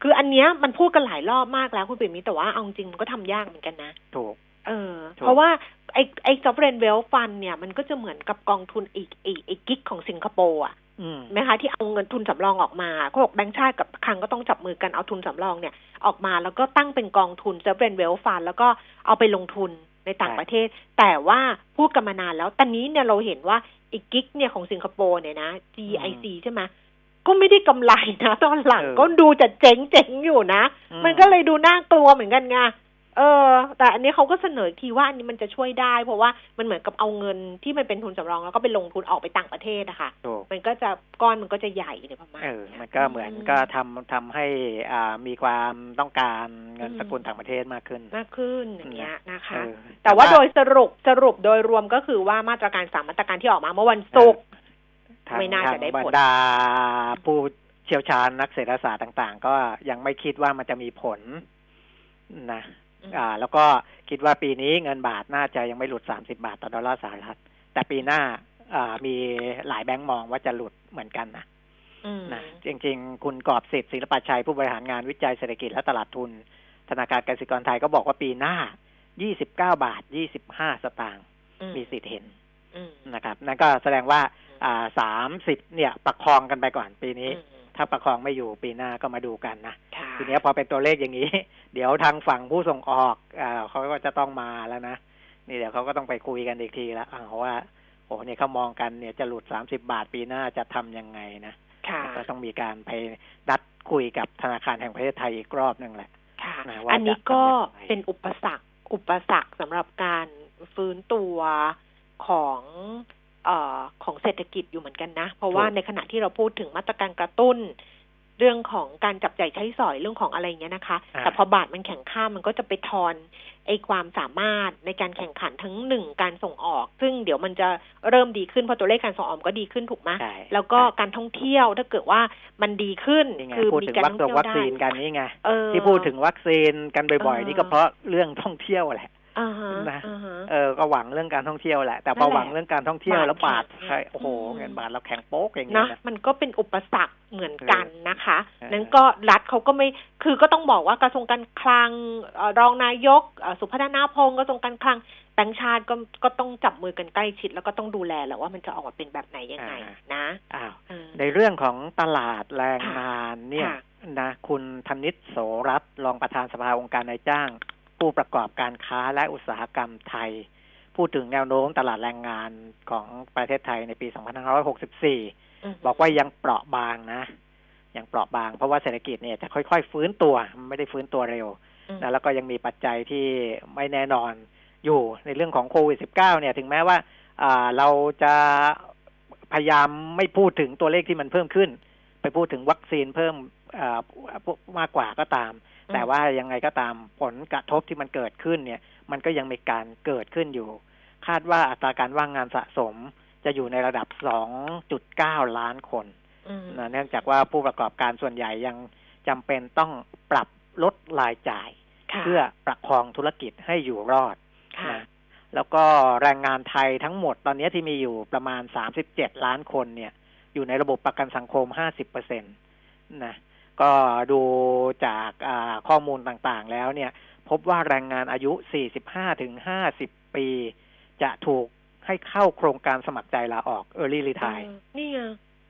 คืออันเนี้ยมันพูดกันหลายรอบมากแล้วคุณปิ่มมิแต่ว่าเอาจริงมันก็ทำยากเหมือนกันนะ ถูก เออถูกเพราะว่าไอ้ไอ้ sovereign wealth fund เนี่ยมันก็จะเหมือนกับกองทุนไอ้ไอ้ไอ้กิ๊กของสิงคโปร์อะอืมไหมคะที่เอาเงินทุนสำรองออกมาเขาบอกแบงก์ชาติกับคลังก็ต้องจับมือกันเอาทุนสำรองเนี่ย ออกมาแล้วก็ตั้งเป็นกองทุน sovereign wealth fund แล้วก็เอาไปลงทุนในต่างประเทศ แต่ว่าพูดกันมานานแล้วตอนนี้เนี่ยเราเห็นว่าอีกกิ๊กเนี่ยของสิงคโปร์เนี่ยนะ GIC ใช่ไหม ก็ไม่ได้กำไรนะตอนหลังเออก็ดูจะเจ๊งเจ๊งๆอยู่นะอืมมันก็เลยดูน่ากลัวเหมือนกันไงเออ แต่อันนี้เขาก็เสนออีกทีว่าอันนี้มันจะช่วยได้ เพราะว่ามันเหมือนกับเอาเงินที่มันเป็นทุนสำรองแล้วก็ไปลงทุนออกไปต่างประเทศอะค่ะถูกมันก็จะก้อนมันก็จะใหญ่ในประมาณเออนี้ยมันก็เหมือนก็ทำทำให้อ่ามีความต้องการเงินอืมสกุลต่างประเทศมากขึ้นมากขึ้นอย่างเงี้ยนะคะเออแต่ว่าโดยสรุปสรุปโดยรวมก็คือว่ามาตรการสามมาตรการที่ออกมาเมื่อวันศุกร์ทาง ไม่น่าจะได้ทงผลบรรดาผู้เชี่ยวชาญนักเศรษฐศาสตร์ต่าง ๆ ก็ยังไม่คิดว่ามันจะมีผลนะอ่า แล้วก็คิดว่าปีนี้เงินบาทน่าจะยังไม่หลุด30บาทต่อดอลลาร์สหรัฐ แต่ปีหน้าอ่ามีหลายแบงก์มองว่าจะหลุดเหมือนกันนะอืมนะจริง ๆ คุณกอบสิทธิ์ศิลปชัยผู้บริหารงานวิจัยเศรษฐกิจและตลาดทุน ธนาคารกสิกรไทยก็บอกว่าปีหน้า 29 บาท 25 สตางค์อืมีสิทธิ์เห็นอืมนะครับ นั่นก็แสดงว่า อ่า30เนี่ยประคองกันไปก่อนปีนี้อืมถ้าประคองไม่อยู่ปีหน้าก็มาดูกันนะค่ะทีเนี้ยพอเป็นตัวเลขอย่างนี้ เดี๋ยวทางฝั่งผู้ส่งออกอ่าเขาก็จะต้องมาแล้วนะนี่เดี๋ยวเขาก็ต้องไปคุยกันอีกทีละอ่าว่าโอ้เนี่ยเขามองกันเนี่ยจะหลุด30บาทปีหน้าจะทำยังไงนะค่ะก็ต้องมีการไปนัดคุยกับธนาคารแห่งประเทศไทยอีกรอบหนึ่งแหละค่ะนะว่าอันนี้จะก็ทำอย่างไรเป็นอุปสรรคอุปสรรคสำหรับการฟื้นตัวของเอ่อของเศรษฐกิจอยู่เหมือนกันนะ เพราะว่าในขณะที่เราพูดถึงมาตรการกระตุ้น เรื่องของการจับจ่ายใช้สอยเรื่องของอะไรอย่างเงี้ยนะคะอ่าแต่พอบาทมันแข็งค่ามันก็จะไปทอนไอ้ความสามารถในการแข่งขันทั้งหนึ่งการส่งออก ซึ่งเดี๋ยวมันจะเริ่มดีขึ้นเพราะตัวเลขการส่งออกก็ดีขึ้นถูกไหมใช่แล้วก็การท่องเที่ยวถ้าเกิดว่ามันดีขึ้นนี่ไงคือพูดมีถึงการวัคท่องซีนเที่ยววัคได้ซีนกันนี่ไงเออที่พูดถึงวัคซีนกันบ่อยเออๆนี่ก็เพราะเรื่องท่องเที่ยวแหละอ่าฮะ นะอ่าฮะเออก็หวังเรื่องการท่องเที่ยวแหละ แต่พอนั่นแหละหวังเรื่องการท่องเที่ยวแล้วบาทบาทแข็งใช่โอ้โหอืมเงินบาทเราแข็งโป๊กอย่างเงี้นะยนะมันก็เป็นอุปสรรคเหมือนกันนะคะเออนั้นก็รัฐเขาก็ไม่คือก็ต้องบอกว่ากระทรวงการคลังเอ่อรองนายกเอ่อสุพัฒนาพงศ์กระทรวงการคลังแบงค์ชาติก็ก็ต้องจับมือกันใกล้ชิด แล้วก็ต้องดูแลแหละว่ามันจะออกมาเป็นแบบไหนยังไงนะอ้าวเออในเรื่องของตลาดแรงงานเนี่ยค่ะนะคุณธนิตโสรัตน์รองประธานสภาองค์การนายจ้าง ผู้ประกอบการค้าและอุตสาหกรรมไทย พูดถึงแนวโน้มตลาดแรงงานของประเทศไทยในปี 2564มบอกว่ายังเปราะบางนะ ยังเปราะบางเพราะว่าเศรษฐกิจเนี่ยจะค่อยๆ ฟื้นตัวไม่ได้ฟื้นตัวเร็วอืมนะแล้วก็ยังมีปัจจัยที่ไม่แน่นอนอยู่ในเรื่องของโควิด -19 เนี่ยถึงแม้ว่าอ่าเราจะพยายามไม่พูดถึงตัวเลขที่มันเพิ่มขึ้น ไปพูดถึงวัคซีนเพิ่มอ่ามากกว่าก็ตาม แต่ว่ายังไงก็ตามผลกระทบที่มันเกิดขึ้นเนี่ย มันก็ยังมีการเกิดขึ้นอยู่ คาดว่าอัตราการว่างงานสะสมจะอยู่ในระดับ 2.9 ล้านคนอืมนะเนื่องจากว่าผู้ประกอบการส่วนใหญ่ยังจำเป็นต้องปรับลดรายจ่ายค่ะเพื่อประคองธุรกิจให้อยู่รอดค่ะนะแล้วก็แรงงานไทยทั้งหมดตอนนี้ที่มีอยู่ประมาณ 37 ล้านคนเนี่ย อยู่ในระบบประกันสังคม 50เปอร์เซ็นตนะ ก็ดูจากอ่าข้อมูลต่างๆแล้วเนี่ย พบว่าแรงงานอายุ 45ถึง50 ปี จะถูกให้เข้าโครงการสมัครใจลาออก Early Retire เออนี่ไง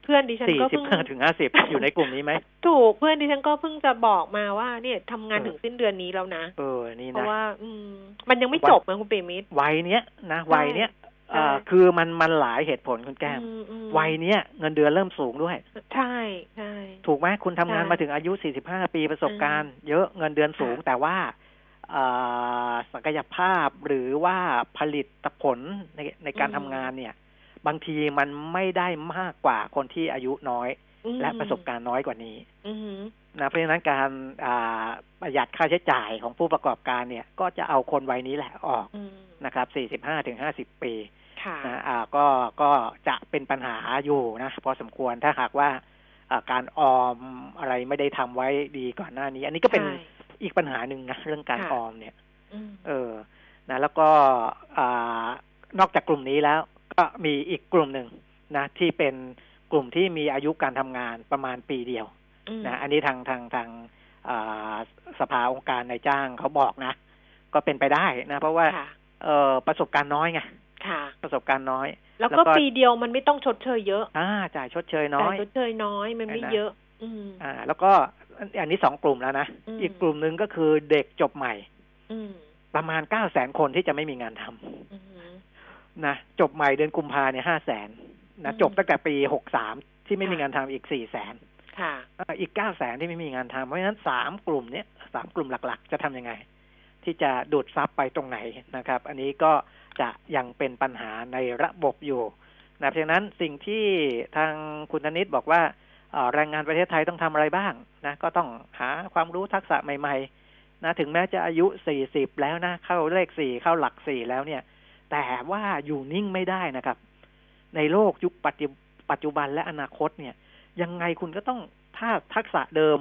เพื่อนดิฉันก็เพิ่ง45ถึง50อยู่ในกลุ่มนี้ไหม ถูกเพื่อนดิฉันก็เพิ่งจะบอกมาว่า เนี่ยทำงานเออถึงสิ้นเดือนนี้แล้วนะ เออ นี่เพราะนะว่า อืม มันยังไม่จบนะคุณเปรมิตรวัยเนี้ยนะวัยเนี้ยใช่เอ่อ คือมันมันหลายเหตุผลคุณแก้มอืมอืมวัยเนี้ยเงินเดือนเริ่มสูงด้วย ใช่ใช่ถูกไหมคุณทำงานใช่มาถึงอายุ45ปีประสบการณ์ เยอะเงินเดือนสูงค่ะแต่ว่าเอ่อศักยภาพหรือว่าผลิตผลในในการทำงานเนี่ย บางทีมันไม่ได้มากกว่าคนที่อายุน้อยอืมและประสบการณ์น้อยกว่านี้อืมนะเพราะฉะนั้นการอ่าประหยัดค่าใช้จ่ายของผู้ประกอบการเนี่ย ก็จะเอาคนวัยนี้แหละออกอืมนะครับ 45ถึง50 ปีค่ะนะ อ่าก็ก็จะเป็นปัญหาอยู่นะพอสมควรถ้าหากว่าอ่าการออมอะไรไม่ได้ทำไว้ดีก่อนหน้านี้ อันนี้ก็เป็นใช่อีกปัญหาหนึ่งนะเรื่องการค่ะออมเนี่ยอืมเออนะแล้วก็อ่านอกจากกลุ่มนี้แล้ว ก็มีอีกกลุ่มหนึ่งนะที่เป็นกลุ่มที่มีอายุการทำงานประมาณปีเดียวอืมนะอันนี้ทางทางทางอ่าสภาองค์การนายจ้างเขาบอกนะ ก็เป็นไปได้นะ เพราะว่าค่ะเออประสบการณ์น้อยไงค่ะ ประสบการณ์น้อย แล้วแล้วก็ก็ปีเดียวมันไม่ต้องชดเชยเยอะ อ่าจ่ายชดเชยน้แต่อยชดเชยน้อยมันไม่นะเยอะ อืมอ่า แล้วก็อันอันนี้สองกลุ่มแล้วนะอืมอีกกลุ่มหนึ่งก็คือเด็กจบใหม่ อืมประมาณเก้าแสนคนที่จะไม่มีงานทำอือหือนะจบใหม่เดือนกุมภาเนี่ยห้าแสนนะอืมจบตั้งแต่ปีหกสามที่ไม่มีค่ะงานทำอีกสี่แสนค่ะอีกเก้าแสนที่ไม่มีงานทำเพราะฉะนั้นสามกลุ่มเนี้ยสามกลุ่มหลัก ๆ จะทำยังไง ที่จะดูดซับไปตรงไหนนะครับ อันนี้ก็จะยังเป็นปัญหาในระบบอยู่นะเพราะฉะนั้นสิ่งที่ทางคุณธนิตบอกว่าแรงงานประเทศไทยต้องทำอะไรบ้างนะก็ต้องหาความรู้ทักษะใหม่ๆนะถึงแม้จะอายุสี่สิบแล้วนะเข้าเลขสี่เข้าหลักสี่แล้วเนี่ย แต่ว่าอยู่นิ่งไม่ได้นะครับ ในโลกยุคปัจจุบันและอนาคตเนี่ย ยังไงคุณก็ต้องถ้าทักษะเดิม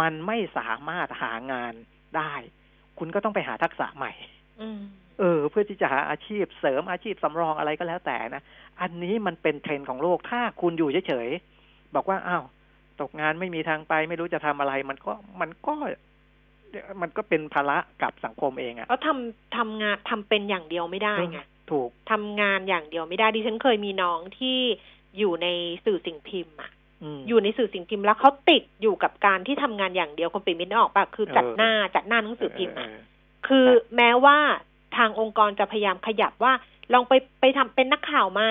มันไม่สามารถหางานได้ คุณก็ต้องไปหาทักษะใหม่อืมเออ เพื่อที่จะหาอาชีพเสริมอาชีพสำรองอะไรก็แล้วแต่นะ อันนี้มันเป็นเทรนด์ของโลก ถ้าคุณอยู่เฉยๆ บอกว่าอ้าวตกงานไม่มีทางไปไม่รู้จะทำอะไร มันก็มันก็มันก็เป็นภาระกับสังคมเองอะแล้วทำทำงานทำเป็นอย่างเดียวไม่ได้ไงถูกทำงานอย่างเดียวไม่ได้ดิฉันเคยมีน้องที่อยู่ในสื่อสิ่งพิมพ์อะม อยู่ในสื่อสิ่งพิมพ์แล้วเขาติดอยู่กับการที่ทำงานอย่างเดียวคนปิดมิตรออกปะคือจัดเออหน้าจัดหน้าหนังสือพิมพ์เออะอคือครับแม้ว่าทางองค์กรจะพยายามขยับว่าลองไปไปทำเป็นนักข่าวไหม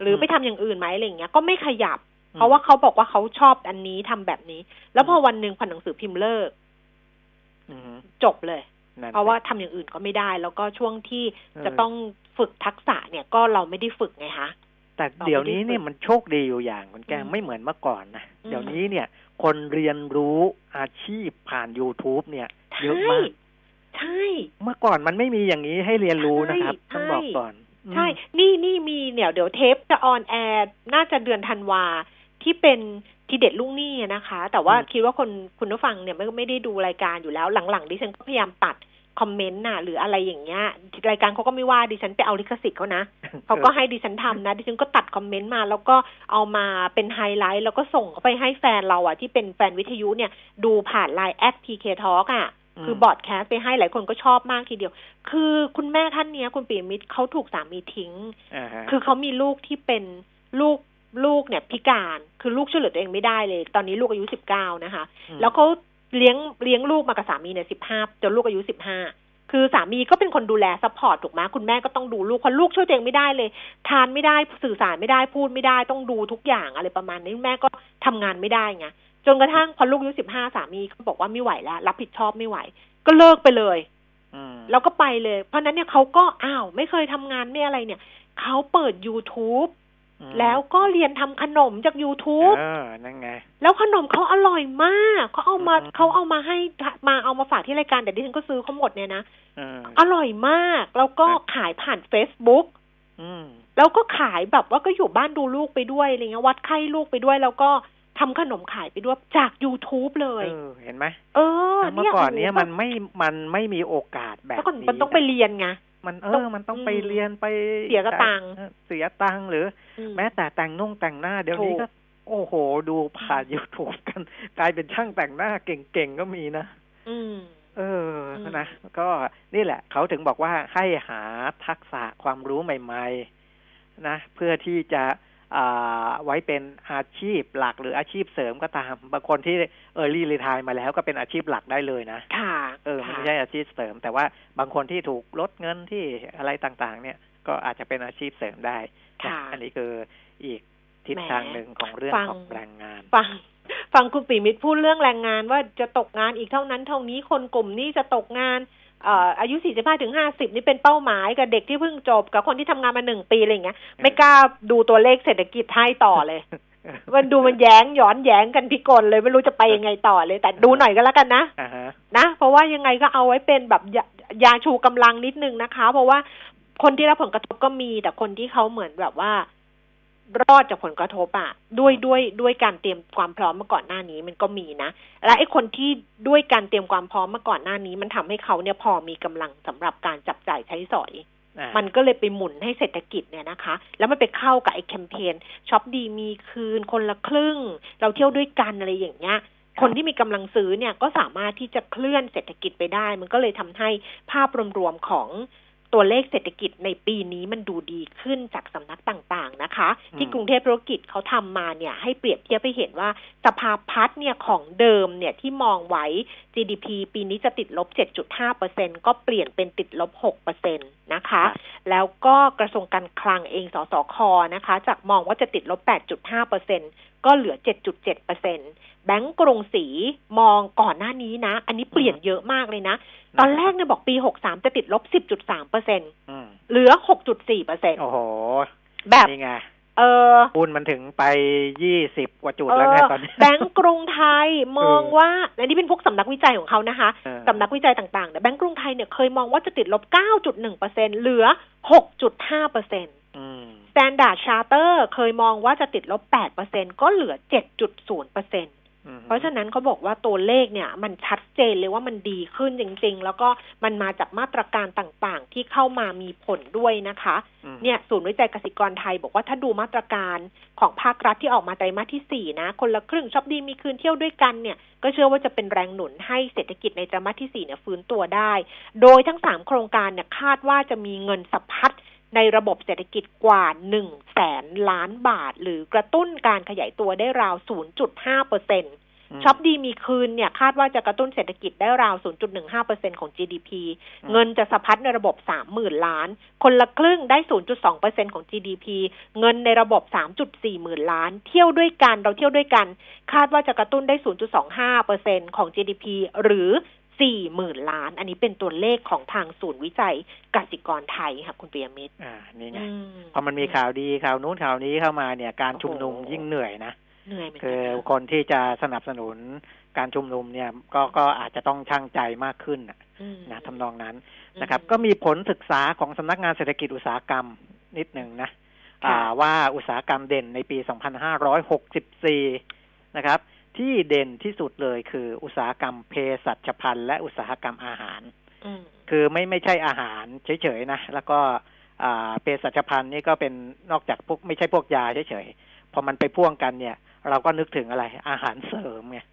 หรือไปทำอย่างอื่นไหมอะไรอย่างเงี้ยก็ไม่ขยับ เพราะว่าเขาบอกว่าเขาชอบอันนี้ทำแบบนี้ แล้วพอวันหนึ่งพอหนังสือพิมพ์เลิกอืมจบเลยนั่นเพราะว่าสิทำอย่างอื่นก็ไม่ได้ แล้วก็ช่วงที่เออจะต้องฝึกทักษะเนี่ยก็เราไม่ได้ฝึกไงคะ แต่เราไม่ได้เดี๋ยวนี้เนี่ยฝึกมันโชคดีอยู่อย่างคุณแก้มอืมไม่เหมือนเมื่อก่อนนะอืมเดี๋ยวนี้เนี่ย คนเรียนรู้อาชีพผ่าน YouTube เนี่ย เยอะมาก ใช่ เมื่อก่อนมันไม่มีอย่างนี้ให้เรียนรู้นะครับใช่ต้องบอกก่อน ใช่อืมนี่นี่มีเนี่ย เดี๋ยวเทปจะ on air น่าจะเดือนธันวาที่เป็นทีเด็ดลูกหนี้อะนะคะ แต่ว่าคิดว่าคนคุณผู้ฟังเนี่ยไม่ไม่ได้ดูรายการอยู่แล้ว หลังๆดิฉันก็พยายามตัด comment น่ะ หรืออะไรอย่างเงี้ยรายการเขาก็ไม่ว่าดิฉันไปเอาลิขสิทธิ์เขานะเขาก็ให้ดิฉันทำนะ ดิฉันก็ตัด comment มา แล้วก็เอามาเป็นไฮไลท์ แล้วก็ส่งเข้าไปให้แฟนเราอะที่เป็นแฟนวิทยุเนี่ย ดูผ่าน LINE add PK Talk อะอืมคือ broadcast ไปให้หลายคนก็ชอบมากทีเดียว คือคุณแม่ท่านเนี้ย คุณปิยมิตรเขาถูกสามีทิ้งอ่าฮะคือเขามีลูกที่เป็นลูกลูกเนี่ยพิการ คือลูกช่วยเหลือตัวเองไม่ได้เลย ตอนนี้ลูกอายุสิบเก้านะคะมแล้วเขา เลี้ยงเลี้ยงลูกมากับสามีเนี่ยสิบห้าจนลูกอายุสิบห้าคือสามีก็เป็นคนดูแล support ถูกไหมคุณแม่ก็ต้องดูลูกเพราะลูกช่วยตัวเองไม่ได้เลย ทานไม่ได้สื่อสารไม่ได้พูดไม่ได้ต้องดูทุกอย่างอะไรประมาณนี้แม่ก็ทำงานไม่ได้ไงจนกระทั่งพอลูกอายุสิบห้าสามีก็บอกว่าไม่ไหวแล้ว รับผิดชอบไม่ไหว ก็เลิกไปเลยอืมแล้วก็ไปเลย เพราะฉะนั้นเนี่ยเขาก็อ้าวไม่เคยทำงานไม่อะไรเนี่ยเขาเปิด YouTube อืม แล้วก็เรียนทำขนมจาก YouTube เออนั่นไง แล้วขนมเขาอร่อยมากเขาเอามาอืมเขาเอามาให้มาเอามาฝากที่รายการแต่ดิฉันก็ซื้อเขาหมดเนี่ยนะเอออร่อยมาก แล้วก็ครับขายผ่าน Facebook อืมแล้วก็ขายแบบว่าก็อยู่บ้านดูลูกไปด้วยอะไรเงี้ยวัดไข้ลูกไปด้วย แล้วก็ทำขนมขายไปด้วยจาก YouTube เลยเออเห็นไหมเออเมื่อก่อนเนี้ยมันไม่มันไม่มีโอกาสแบบแล้วก็นี้มันต้องไปเรียนไง มันเอต้องอมันต้องอืมไปเรียนไปเสียกระตังค์เออเสียตังค์หรืออืแม้แต่แต่งนุ่งแต่งหน้าเดี๋ยวนี้ถูกก็ โอ้โห ดูผ่าน YouTube กัน กลายเป็นช่างแต่งหน้าเก่งๆก็มีนะอืมเอออืมนะก็นี่แหละ เขาถึงบอกว่าให้หาทักษะความรู้ใหม่ ๆ นะ เพื่อที่จะอ่า ไว้เป็นอาชีพหลักหรืออาชีพเสริมก็ตาม บางคนที่เออรีรีทายมาแล้วก็เป็นอาชีพหลักได้เลยนะ ค่ะ เออมันค่ะไม่ใช่อาชีพเสริม แต่ว่าบางคนที่ถูกลดเงินที่อะไรต่างๆ เนี่ยก็อาจจะเป็นอาชีพเสริมได้นะค่ะ อันนี้คืออีกทิศแหมทางหนึ่งของเรื่องฟังของแรงงาน ฟังฟังคุณปิมิตรพูดเรื่องแรงงานว่าจะตกงานอีกเท่านั้นเท่านี้คนกลุ่มนี้จะตกงานเอ่ออายุ 45ถึง50 นี่เป็นเป้าหมายกับเด็กที่เพิ่งจบ กับคนที่ทำงานมาหนึ่งปีอะไรอย่างเงี้ยไม่กล้าดูตัวเลขเศรษฐกิจให้ต่อเลย มันดูมันแย้งย้อนแย้งกันพิกลเลยไม่รู้จะไปยังไงต่อเลย แต่ดูหน่อยก็แล้วกันนะอ่าฮะนะเพราะว่ายังไงก็เอาไว้เป็นแบบยายาชูกำลังนิดนึงนะคะ เพราะว่าคนที่รับผลกระทบก็มี แต่คนที่เขาเหมือนแบบว่า รอดจากผลกระทบอะด้วยด้วยด้วยการเตรียมความพร้อมมาก่อนหน้านี้มันก็มีนะ และไอ้คนที่ด้วยการเตรียมความพร้อมมาก่อนหน้านี้ มันทำให้เขาเนี่ยพอมีกำลังสำหรับการจับจ่ายใช้สอยอ่ามันก็เลยไปหมุนให้เศรษฐกิจเนี่ยนะคะ แล้วมันไปเข้ากับไอ้แคมเปญช็อปดีมีคืนคนละครึ่ง เราเที่ยวด้วยกันอะไรอย่างเงี้ยคนที่มีกำลังซื้อเนี่ยก็สามารถที่จะเคลื่อนเศรษฐกิจไปได้ มันก็เลยทำให้ภาพรวมๆของ ตัวเลขเศรษฐกิจในปีนี้มันดูดีขึ้นจากสำนักต่างๆนะคะอืมที่กรุงเทพธุรกิจเขาทำมาเนี่ยให้เปรียบเทียบให้เห็นว่าสภาพัฒน์เนี่ยของเดิมเนี่ยที่มองไว้ GDP ปีนี้จะติดลบ 7.5%ก็เปลี่ยนเป็นติดลบ 6%นะคะ แล้วก็กระทรวงการคลังเองสสคนะคะ จากมองว่าจะติดลบ 8.5% ก็เหลือ 7.7%แบงก์กรุงศรีมองก่อนหน้านี้นะ อันนี้เปลี่ยนเยอะมากเลยนะ ตอนแรกเนี่ยบอกปี 63 จะติดลบ 10.3%เอืมหลือ 6.4%โอ้โห แบบนี่ไงเออหุ้นมันถึงไปยี่สิบกว่าจุดเอแล้วไงอตอนนี้แบงก์กรุงไทยมองว่าอันนี้เป็นพวกสำนักวิจัยของเขานะคะเออสำนักวิจัยต่างๆเนี่ยแบงก์กรุงไทยเนี่ยเคยมองว่าจะติดลบ 9.1%เหลือ 6.5%อื ม Standard Chartered เคยมองว่าจะติดลบ 8%ก็เหลือ 7.0%อืมเพราะฉะนั้นเขาบอกว่าตัวเลขเนี่ย มันชัดเจนเลยว่ามันดีขึ้นจริง ๆ แล้วก็มันมาจากมาตรการต่างๆ ที่เข้ามามีผลด้วยนะคะอืมเนี่ย ศูนย์วิจัยกสิกรไทย บอกว่าถ้าดูมาตรการของภาครัฐที่ออกมาไตรมาสที่สี่นะ คนละครึ่งช็อปดีมีคืนเที่ยวด้วยกันเนี่ย ก็เชื่อว่าจะเป็นแรงหนุนให้เศรษฐกิจในไตรมาสที่สี่เนี่ยฟื้นตัวได้ โดยทั้งสามโครงการเนี่ยคาดว่าจะมีเงินสะพัด ในระบบเศรษฐกิจกว่าหนึ่งแสนล้านบาท หรือกระตุ้นการขยายตัวได้ราว 0.5เปอร์เซ็นต์มช็อปดีมีคืนเนี่ยคาดว่าจะกระตุ้นเศรษฐกิจได้ราว 0.15%ของ GDP อืมเงินจะสะพัดในระบบ 30,000 ล้าน คนละครึ่งได้ 0.2%ของ GDP เงินในระบบ 3.4 หมื่นล้าน เที่ยวด้วยกันเราเที่ยวด้วยกัน คาดว่าจะกระตุ้นได้ 0.25%ของ GDP หรือ 40,000ล้าน อันนี้เป็นตัวเลขของทางศูนย์วิจัยกสิกรไทยค่ะคุณเปียมิตรอ่านี่ไงอืมพอมันมีข่าวดีข่าวนู้นข่าวนี้เข้ามาเนี่ยการชุมนุมโอ้โหยิ่งเหนื่อยนะเหนื่อยเหมือนคืกัอนนะคนที่จะสนับสนุนการชุมนุมเนี่ยก็ก็อาจจะต้องช่างใจมากขึ้นน่ะมนะทำนองนั้นนะครับอืมก็มีผลศึกษาของสำนักงานเศรษฐกิจอุตสาหกรรมนิดหนึ่งนะค่ะอ่าว่าอุตสาหกรรมเด่นในปี 2564 นะครับ ที่เด่นที่สุดเลยคืออุตสาหกรรมเภสัชพันธ์และอุตสาหกรรมอาหารอืมคือไม่ไม่ใช่อาหารเฉยๆนะ แล้วก็อ่าเภสัชพันธ์นี่ก็เป็นนอกจากพวกไม่ใช่พวกยาเฉยๆพอมันไปพ่วงกันเนี่ย เราก็นึกถึงอะไรอาหารเสริมไงอืม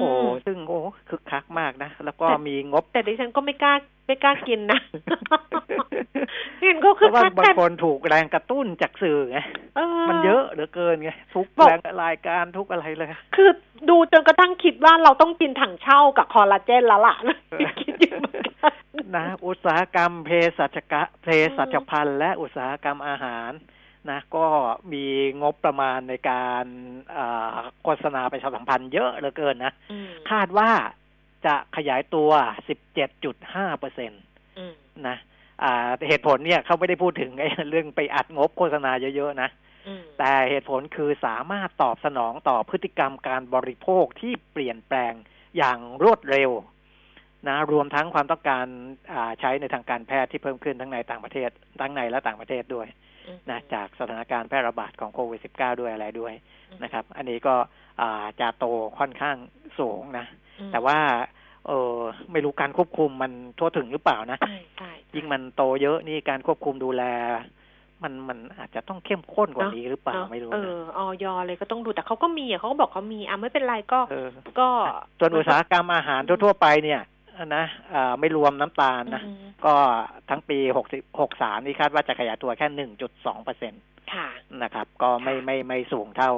โอ้ซึ่งโอ้คึกคักมากนะ แล้วก็มีงบ แต่ดิฉันก็ไม่กล้าไม่กล้ากินนะเห็นก็เพคือราะว่าคักบางกันคนถูกแรงกระตุ้นจากสื่อไงเออมันเยอะเหลือเกินไงทุกบอกแรงรายการทุกอะไรเลย คือดูจนกระทั่งคิดว่าเราต้องกินถังเช่ากับคอลลาเจนแล้วล่ะคิดอยู่เหมือนกันนะ อุตสาหกรรมเภสัชกะเภสัชพันธ์และอุตสาหกรรมอาหาร นะก็มีงบประมาณในการอ่าโฆษณาประชาสัมพันธ์เยอะเหลือเกินนะอืมคาดว่าจะขยายตัว 17.5เปอร์เซ็นตอืมนะอ่าเหตุผลเนี่ยเขาไม่ได้พูดถึงไอ้เรื่องไปอัดงบโฆษณาเยอะ ๆ นะอืมแต่เหตุผลคือสามารถตอบสนองต่อพฤติกรรมการบริโภคที่เปลี่ยนแปลงอย่างรวดเร็ว นะรวมทั้งความต้องการอ่าใช้ในทางการแพทย์ที่เพิ่มขึ้นทั้งในต่างประเทศทั้งในและต่างประเทศด้วยอืมนะจากสถานการณ์แพร่ระบาดของโควิด -19 ด้วยอะไรด้วยนะครับ อันนี้ก็อ่าจะโตค่อนข้างสูงนะอืมแต่ว่าเออไม่รู้การควบคุมมันทั่วถึงหรือเปล่านะใช่ใช่ยิ่งมันโตเยอะนี่การควบคุมดูแล มันมันอาจจะต้องเข้มข้นกว่านี้หรือเปล่าเนอะไม่รู้เอนะอออยเลยก็ต้องดูแต่เขาก็มีอะเขาก็บอกเขามีอะไม่เป็นไรก็เออก็ส่วนอุตสาหกรรมอาหารทั่วๆไปเนี่ย นะอ่าไม่รวมน้ำตาลนะอืมก็ทั้งปีหกสิบหกสามนี่คาดว่าจะขยายตัวแค่หนึ่งจุดสองเปอร์เซ็นตค่ะนะครับ ก็ไม่ค่ะไม่ไม่สูงเท่า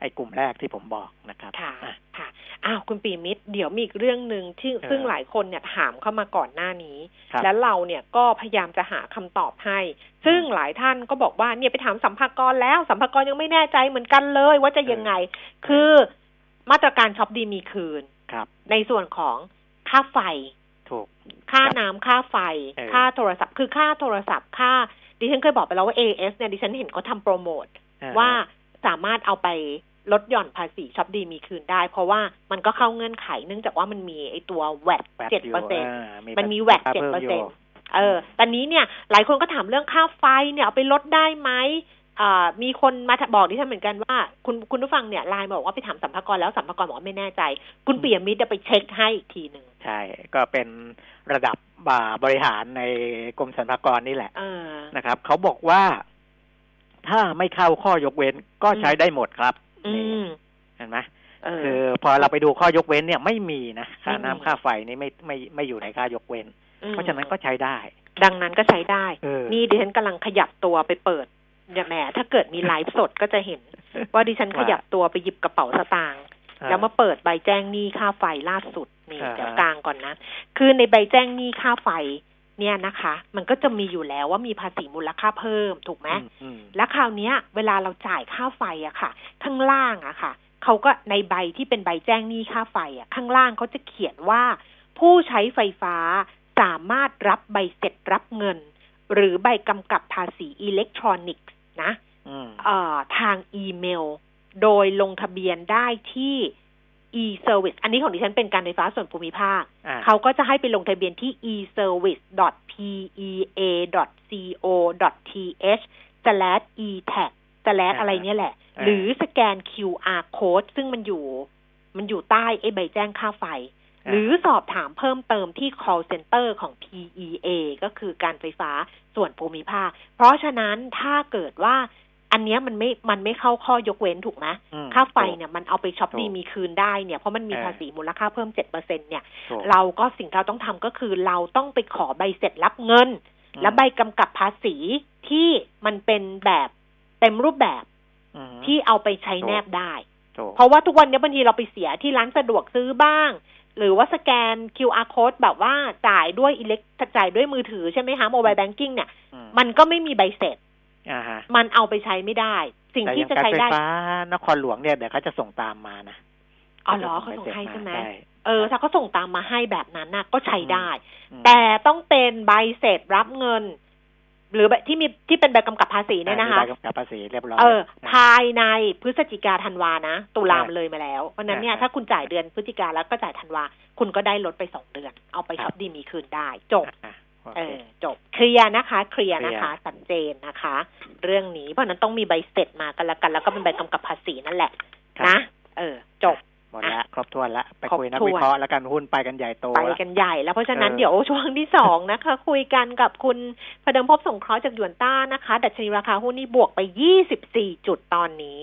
ไอ้กลุ่มแรกที่ผมบอกนะครับค่ะอะค่ะอ้าวคุณปีมิตรเดี๋ยวมีอีกเรื่องหนึ่งที่เออซึ่งหลายคนเนี่ยถามเข้ามาก่อนหน้านี้ครับและเราเนี่ยก็พยายามจะหาคำตอบให้ ซึ่งหลายท่านก็บอกว่าเนี่ยไปถามสัมภากรแล้วสัมภากรยังไม่แน่ใจเหมือนกันเลย ว่าจะยังไง คือมาตรการช็อปดีมีคืนครับในส่วนของ ค่าไฟ ถูก ค่าน้ำค่าไฟเออค่าโทรศัพท์ คือค่าโทรศัพท์ ค่า ดิฉันเคยบอกไปแล้วว่า AS เนี่ยดิฉันเห็นเขาทำโปรโมทอ่ว่าสามารถเอาไปลดหย่อนภาษีช็อปดีมีคืนได้ เพราะว่ามันก็เข้าเงื่อนไขเนื่องจากว่ามันมีไอตัวแวดแวดเจ็ดยู่เปอร์เซ็นต์อ่ามันมีภาษีแวดค่าเจ็ดพิ่มเปอร์ยู่เซ็นต์เออตอนนี้เนี่ยหลายคนก็ถามเรื่องค่าไฟเนี่ยเอาไปลดได้ไหมอ่ามีคนมาบอกดิฉันเหมือนกันว่าคุณคุณผู้ฟังเนี่ยไลน์มาบอกว่าไปถามสรรพากรแล้วสรรพากรบอกว่าไม่แน่ใจ คุณปิยมิตรจะไปเช็คให้อีกทีหนึ่ง ใช่ ก็เป็นระดับบ่าบริหารในกรมสรรพากรนี่แหละเออนะครับ เขาบอกว่าถ้าไม่เข้าข้อยกเว้นก็ใช้ได้หมดครับอืนี่มเห็นไหมเออคือพอเราไปดูข้อยกเว้นเนี่ยไม่มีนะค่าไม่มีน้ำค่าไฟนี่ไม่ไม่ไม่อยู่ในค่ายกเว้น เพราะฉะนั้นก็ใช้ได้ ดังนั้นก็ใช้ได้เออนี่ดิฉันกำลังขยับตัวไปเปิดเนี่ยแหมถ้าเกิดมีไลฟ์สดก็จะเห็น ว่าดิฉันขยับตัวไปหยิบกระเป๋าสตางค์อ่าแล้วมาเปิดใบแจ้งหนี้ค่าไฟล่าสุด นี่อ่าเดี๋ยวกลางก่อนนะ คือในใบแจ้งหนี้ค่าไฟเนี่ยนะคะ มันก็จะมีอยู่แล้วว่ามีภาษีมูลค่าเพิ่มถูกไหมอือืมแล้วคราวเนี้ย เวลาเราจ่ายค่าไฟอะค่ะ ข้างล่างอะค่ะเขาก็ในใบที่เป็นใบแจ้งหนี้ค่าไฟอะข้างล่างเขาจะเขียนว่า ผู้ใช้ไฟฟ้าสามารถรับใบเสร็จรับเงิน หรือใบกำกับภาษีอิเล็กทรอนิกส์นะอืมเอ่อทางอีเมล โดยลงทะเบียนได้ที่ e-service อันนี้ของดิฉันเป็นการไฟฟ้าส่วนภูมิภาคอ่าเขาก็จะให้ไปลงทะเบียนที่ e-service.pea.co.th slash e-tax slash อะไรเนี่ยแหละอ่าหรือสแกน QR code ซึ่งมันอยู่ มันอยู่ใต้ไอ้ใบแจ้งค่าไฟ หรือสอบถามเพิ่มเติมที่ call center ของ PEA ก็คือการไฟฟ้าส่วนภูมิภาค เพราะฉะนั้นถ้าเกิดว่า อันเนี้ยมันไม่ มันไม่เข้าข้อยกเว้นถูกไหมอืมค่าไฟถูกเนี่ยมันเอาไปช็อปถูกดีมีคืนได้เนี่ยเพราะมันมีเออภาษีมูลค่าเพิ่มเจ็ดเปอร์เซ็นเนี่ยถูกเราก็สิ่งที่เราต้องทำก็คือเราต้องไปขอใบเสร็จรับเงินอืมและใบกำกับภาษีที่มันเป็นแบบเต็มรูปแบบอืมที่เอาไปใช้ถูกแนบได้ถูกเพราะว่าทุกวันนี้บางทีเราไปเสียที่ร้านสะดวกซื้อบ้าง หรือว่าสแกน QR code แบบว่าจ่ายด้วยอิเล็กจ่ายด้วยมือถือใช่ไหมคะโมบายแบงกิ้งเนี่ยอืมมันก็ไม่มีใบเสร็จอ่าฮะ มันเอาไปใช้ไม่ได้ สิ่งแต่อที่ย่างจะการใช้ไฟได้ฟ้านครหลวงเนี่ยเดี๋ยวเขาจะส่งตามมานะอ๋อเหรอเขาจะส่งใบเสร็จให้ใช่ไหมาเออถ้าเขาส่งตามมาให้แบบนั้นน่ะก็ใช้ได้อืมแต่ต้องเป็นใบเสร็จรับเงิน หรือแบบที่มีที่เป็นใบกำกับภาษีเนี่ยนะคะมีใบกำกับภาษีเรียบร้อยเออนะภายในพฤศจิกาธันวานะตุลาใช่มันเลยมาแล้วเพราะฉะนั้นเนี่ยอ่าถ้าคุณจ่ายเดือนพฤศจิกาแล้วก็จ่ายธันวาคุณก็ได้ลดไปสองเดือน เอาไปครับช็อปดีมีคืนได้จบอะโอ เอเคอจบเคลียร์นะคะเคลียร์เคลีนะยร์คะชัดเจนนะคะ เรื่องนี้เพราะฉะนั้นต้องมีใบเสร็จมากันแล้วกัน แล้วก็เป็นใบกำกับภาษีนั่นแหละครับนะ เออจ บหมดละครบถ้วนละไปครบคุยนักถ้วนวิเคราะห์แล้วกันหุ้นไปกันใหญ่โตไปละกันใหญ่แล้วเพราะฉะนั้นเออเดี๋ยวช่วงที่สองนะคะ คุยกันกับคุณพเดิมพบสงเคราะห์จากหยวนต้านะคะ ดัชนีราคาหุ้นนี่บวกไป 24 จุดตอนนี้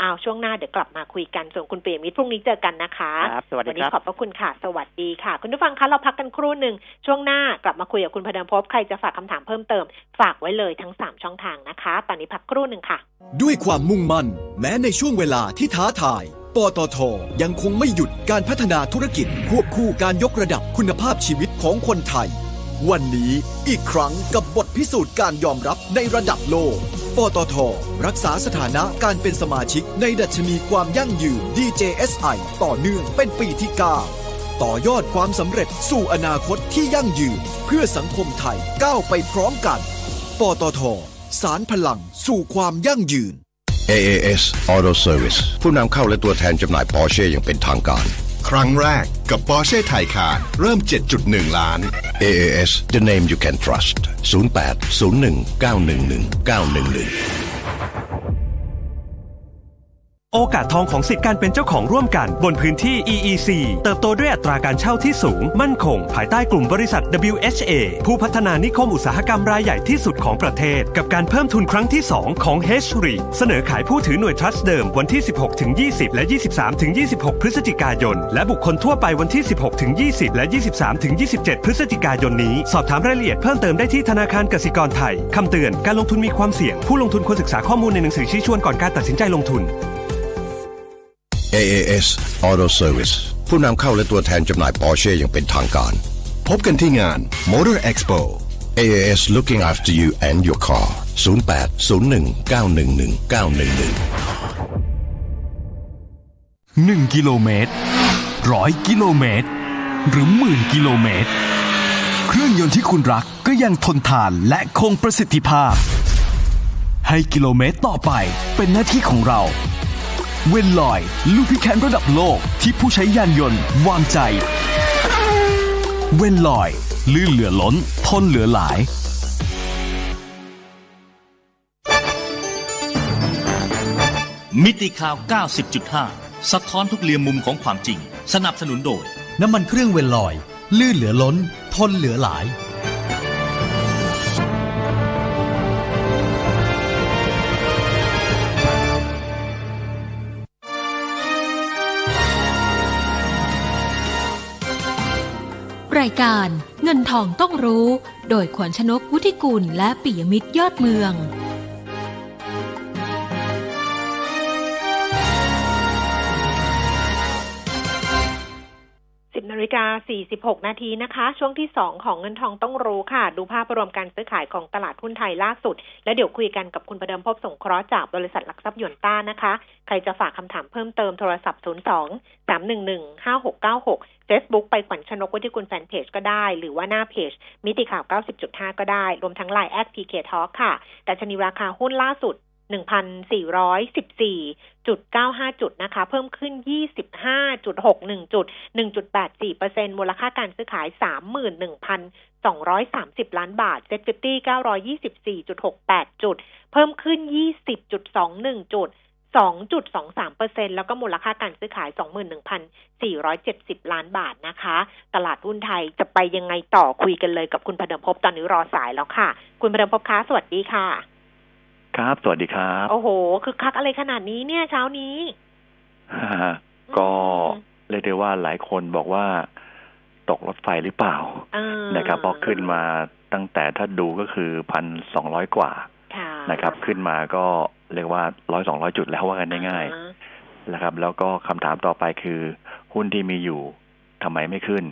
อ้าวช่วงหน้าเดี๋ยวกลับมาคุยกันส่วนคุณเปียมิตรพรุ่งนี้เจอกันนะคะครับสวัสดีวันนี้ครับขอบพระคุณค่ะ สวัสดีค่ะ คุณผู้ฟังคะเราพักกันครู่หนึ่งช่วงหน้ากลับมาคุยกับคุณพเดิมพบใครจะฝากคำถามเพิ่มเติม ฝากไว้เลยทั้ง 3 ช่องทางนะคะ ตอนนี้พักครู่หนึ่งค่ะ ด้วยความมุ่งมั่นแม้ในช่วงเวลาที่ท้าทาย ปตท ยังคงไม่หยุดการพัฒนาธุรกิจควบคู่การยกระดับคุณภาพชีวิตของคนไทย วันนี้อีกครั้งกับบทพิสูจน์การยอมรับในระดับโลก ปตท รักษาสถานะการเป็นสมาชิกในดัชนีความยั่งยืน DJSI ต่อเนื่องเป็นปีที่ 9 ต่อยอดความสำเร็จสู่อนาคตที่ยั่งยืน เพื่อสังคมไทยก้าวไปพร้อมกัน ปตท สารพลังสู่ความยั่งยืน AAS Auto Service ผู้นำเข้าและตัวแทนจำหน่าย Porsche อย่างเป็นทางการ ครั้งแรกกับ Porsche Taycan เริ่ม 7.1 ล้าน AAS the name you can trust 08 01 911 911 โอกาสทองของสิทธิการเป็นเจ้าของร่วมกันบนพื้นที่ EEC เติบโตด้วยอัตราการเช่าที่สูง มั่นคง ภายใต้กลุ่มบริษัท WHA ผู้พัฒนานิคมอุตสาหกรรมรายใหญ่ที่สุดของประเทศ กับการเพิ่มทุนครั้งที่ 2 ของ h r e เสนอขายผู้ถือหน่วยทรัสต์เดิมวันที่ 16ถึง20 และ 23ถึง26 พฤศจิกายน และบุคคลทั่วไปวันที่ 16ถึง20 และ 23ถึง27 พฤศจิกายนนี้ สอบถามรายละเอียดเพิ่มเติมได้ที่ธนาคารกสิกรไทยคำเตือนการลงทุนมีความเสี่ยง ผู้ลงทุนควรศึกษาข้อมูลในหนังสือชี้ชวนก่อนการตัดสินใจลงทุน AAS Auto Service ผู้นำเข้าและตัวแทนจำหน่าย Porsche อย่างเป็นทางการ พบกันที่งาน Motor Expo AAS looking after you and your car 08 01 911 911 1กิโลเมตรร้อยกิโลเมตร หรือหมื่นกิโลเมตร เครื่องยนต์ที่คุณรักก็ยังทนทานและคงประสิทธิภาพ ให้กิโลเมตรต่อไปเป็นหน้าที่ของเรา เวนลอยลูพิแคนระดับโลกที่ผู้ใช้ยานยนต์วางใจ เวนลอย ลื่นเหลือล้น ทนเหลือหลาย มิติข่าว 90.5 สะท้อนทุกเรียมมุมของความจริง สนับสนุนโดย น้ำมันเครื่องเวลลอย ลื่นเหลือล้น ทนเหลือหลายายการเงินทองต้องรู้ โดยขวัญชนกวุฒิกุลและปิยมิตรยอดเมือง10นาฬิกา46นาทีนะคะ ช่วงที่2ของเงินทองต้องรู้ค่ะ ดูภาพรวมการซื้อขายของตลาดหุ้นไทยล่าสุด แล้วเดี๋ยวคุยกันกับคุณประเดิมพบสงเคราะห์จากบริษัทหลักทรัพย์ยวนต้านะคะ ใครจะฝากคำถามเพิ่มเติมโทรศัพท์ 02 311 5696 Facebook ไปขวัญชนกวุฒิกุลแฟนเพจก็ได้ หรือว่าหน้าเพจ มิติข่าว 90.5 ก็ได้ รวมทั้ง LINE add PK Talk ค่ะ ดัชนีราคาหุ้นล่าสุด 1,414.95 จุดนะคะ เพิ่มขึ้น 25.61 จุด 1.84เปอร์เซ็นมูลค่าการซื้อขาย 31,230 ล้านบาท SET Fifty 924.68 จุด เพิ่มขึ้น 20.21 จุด 2.23เปอร์เซ็นแล้วก็มูลค่าการซื้อขาย 21,470 ล้านบาทนะคะ ตลาดหุ้นไทยจะไปยังไงต่อคุยกันเลยกับคุณพเดิมพบตอนนี้รอสายแล้วค่ะ คุณพเดิมพบคะสวัสดีค่ะ ครับ สวัสดีครับ โอ้โห คือคักอะไรขนาดนี้เนี่ยเช้านี้ ก็เรียกได้ว่าหลายคนบอกว่า ตกรถไฟหรือเปล่านะครับเพราะขึ้นมาตั้งแต่ถ้าดูก็คือพันสองร้อยกว่านะครับ ขึ้นมาก็ เรียกว่าร้อยสองร้อยจุดแล้วว่ากันง่ายๆนะครับ แล้วก็คำถามต่อไปคือ หุ้นที่มีอยู่ทำไมไม่ขึ้น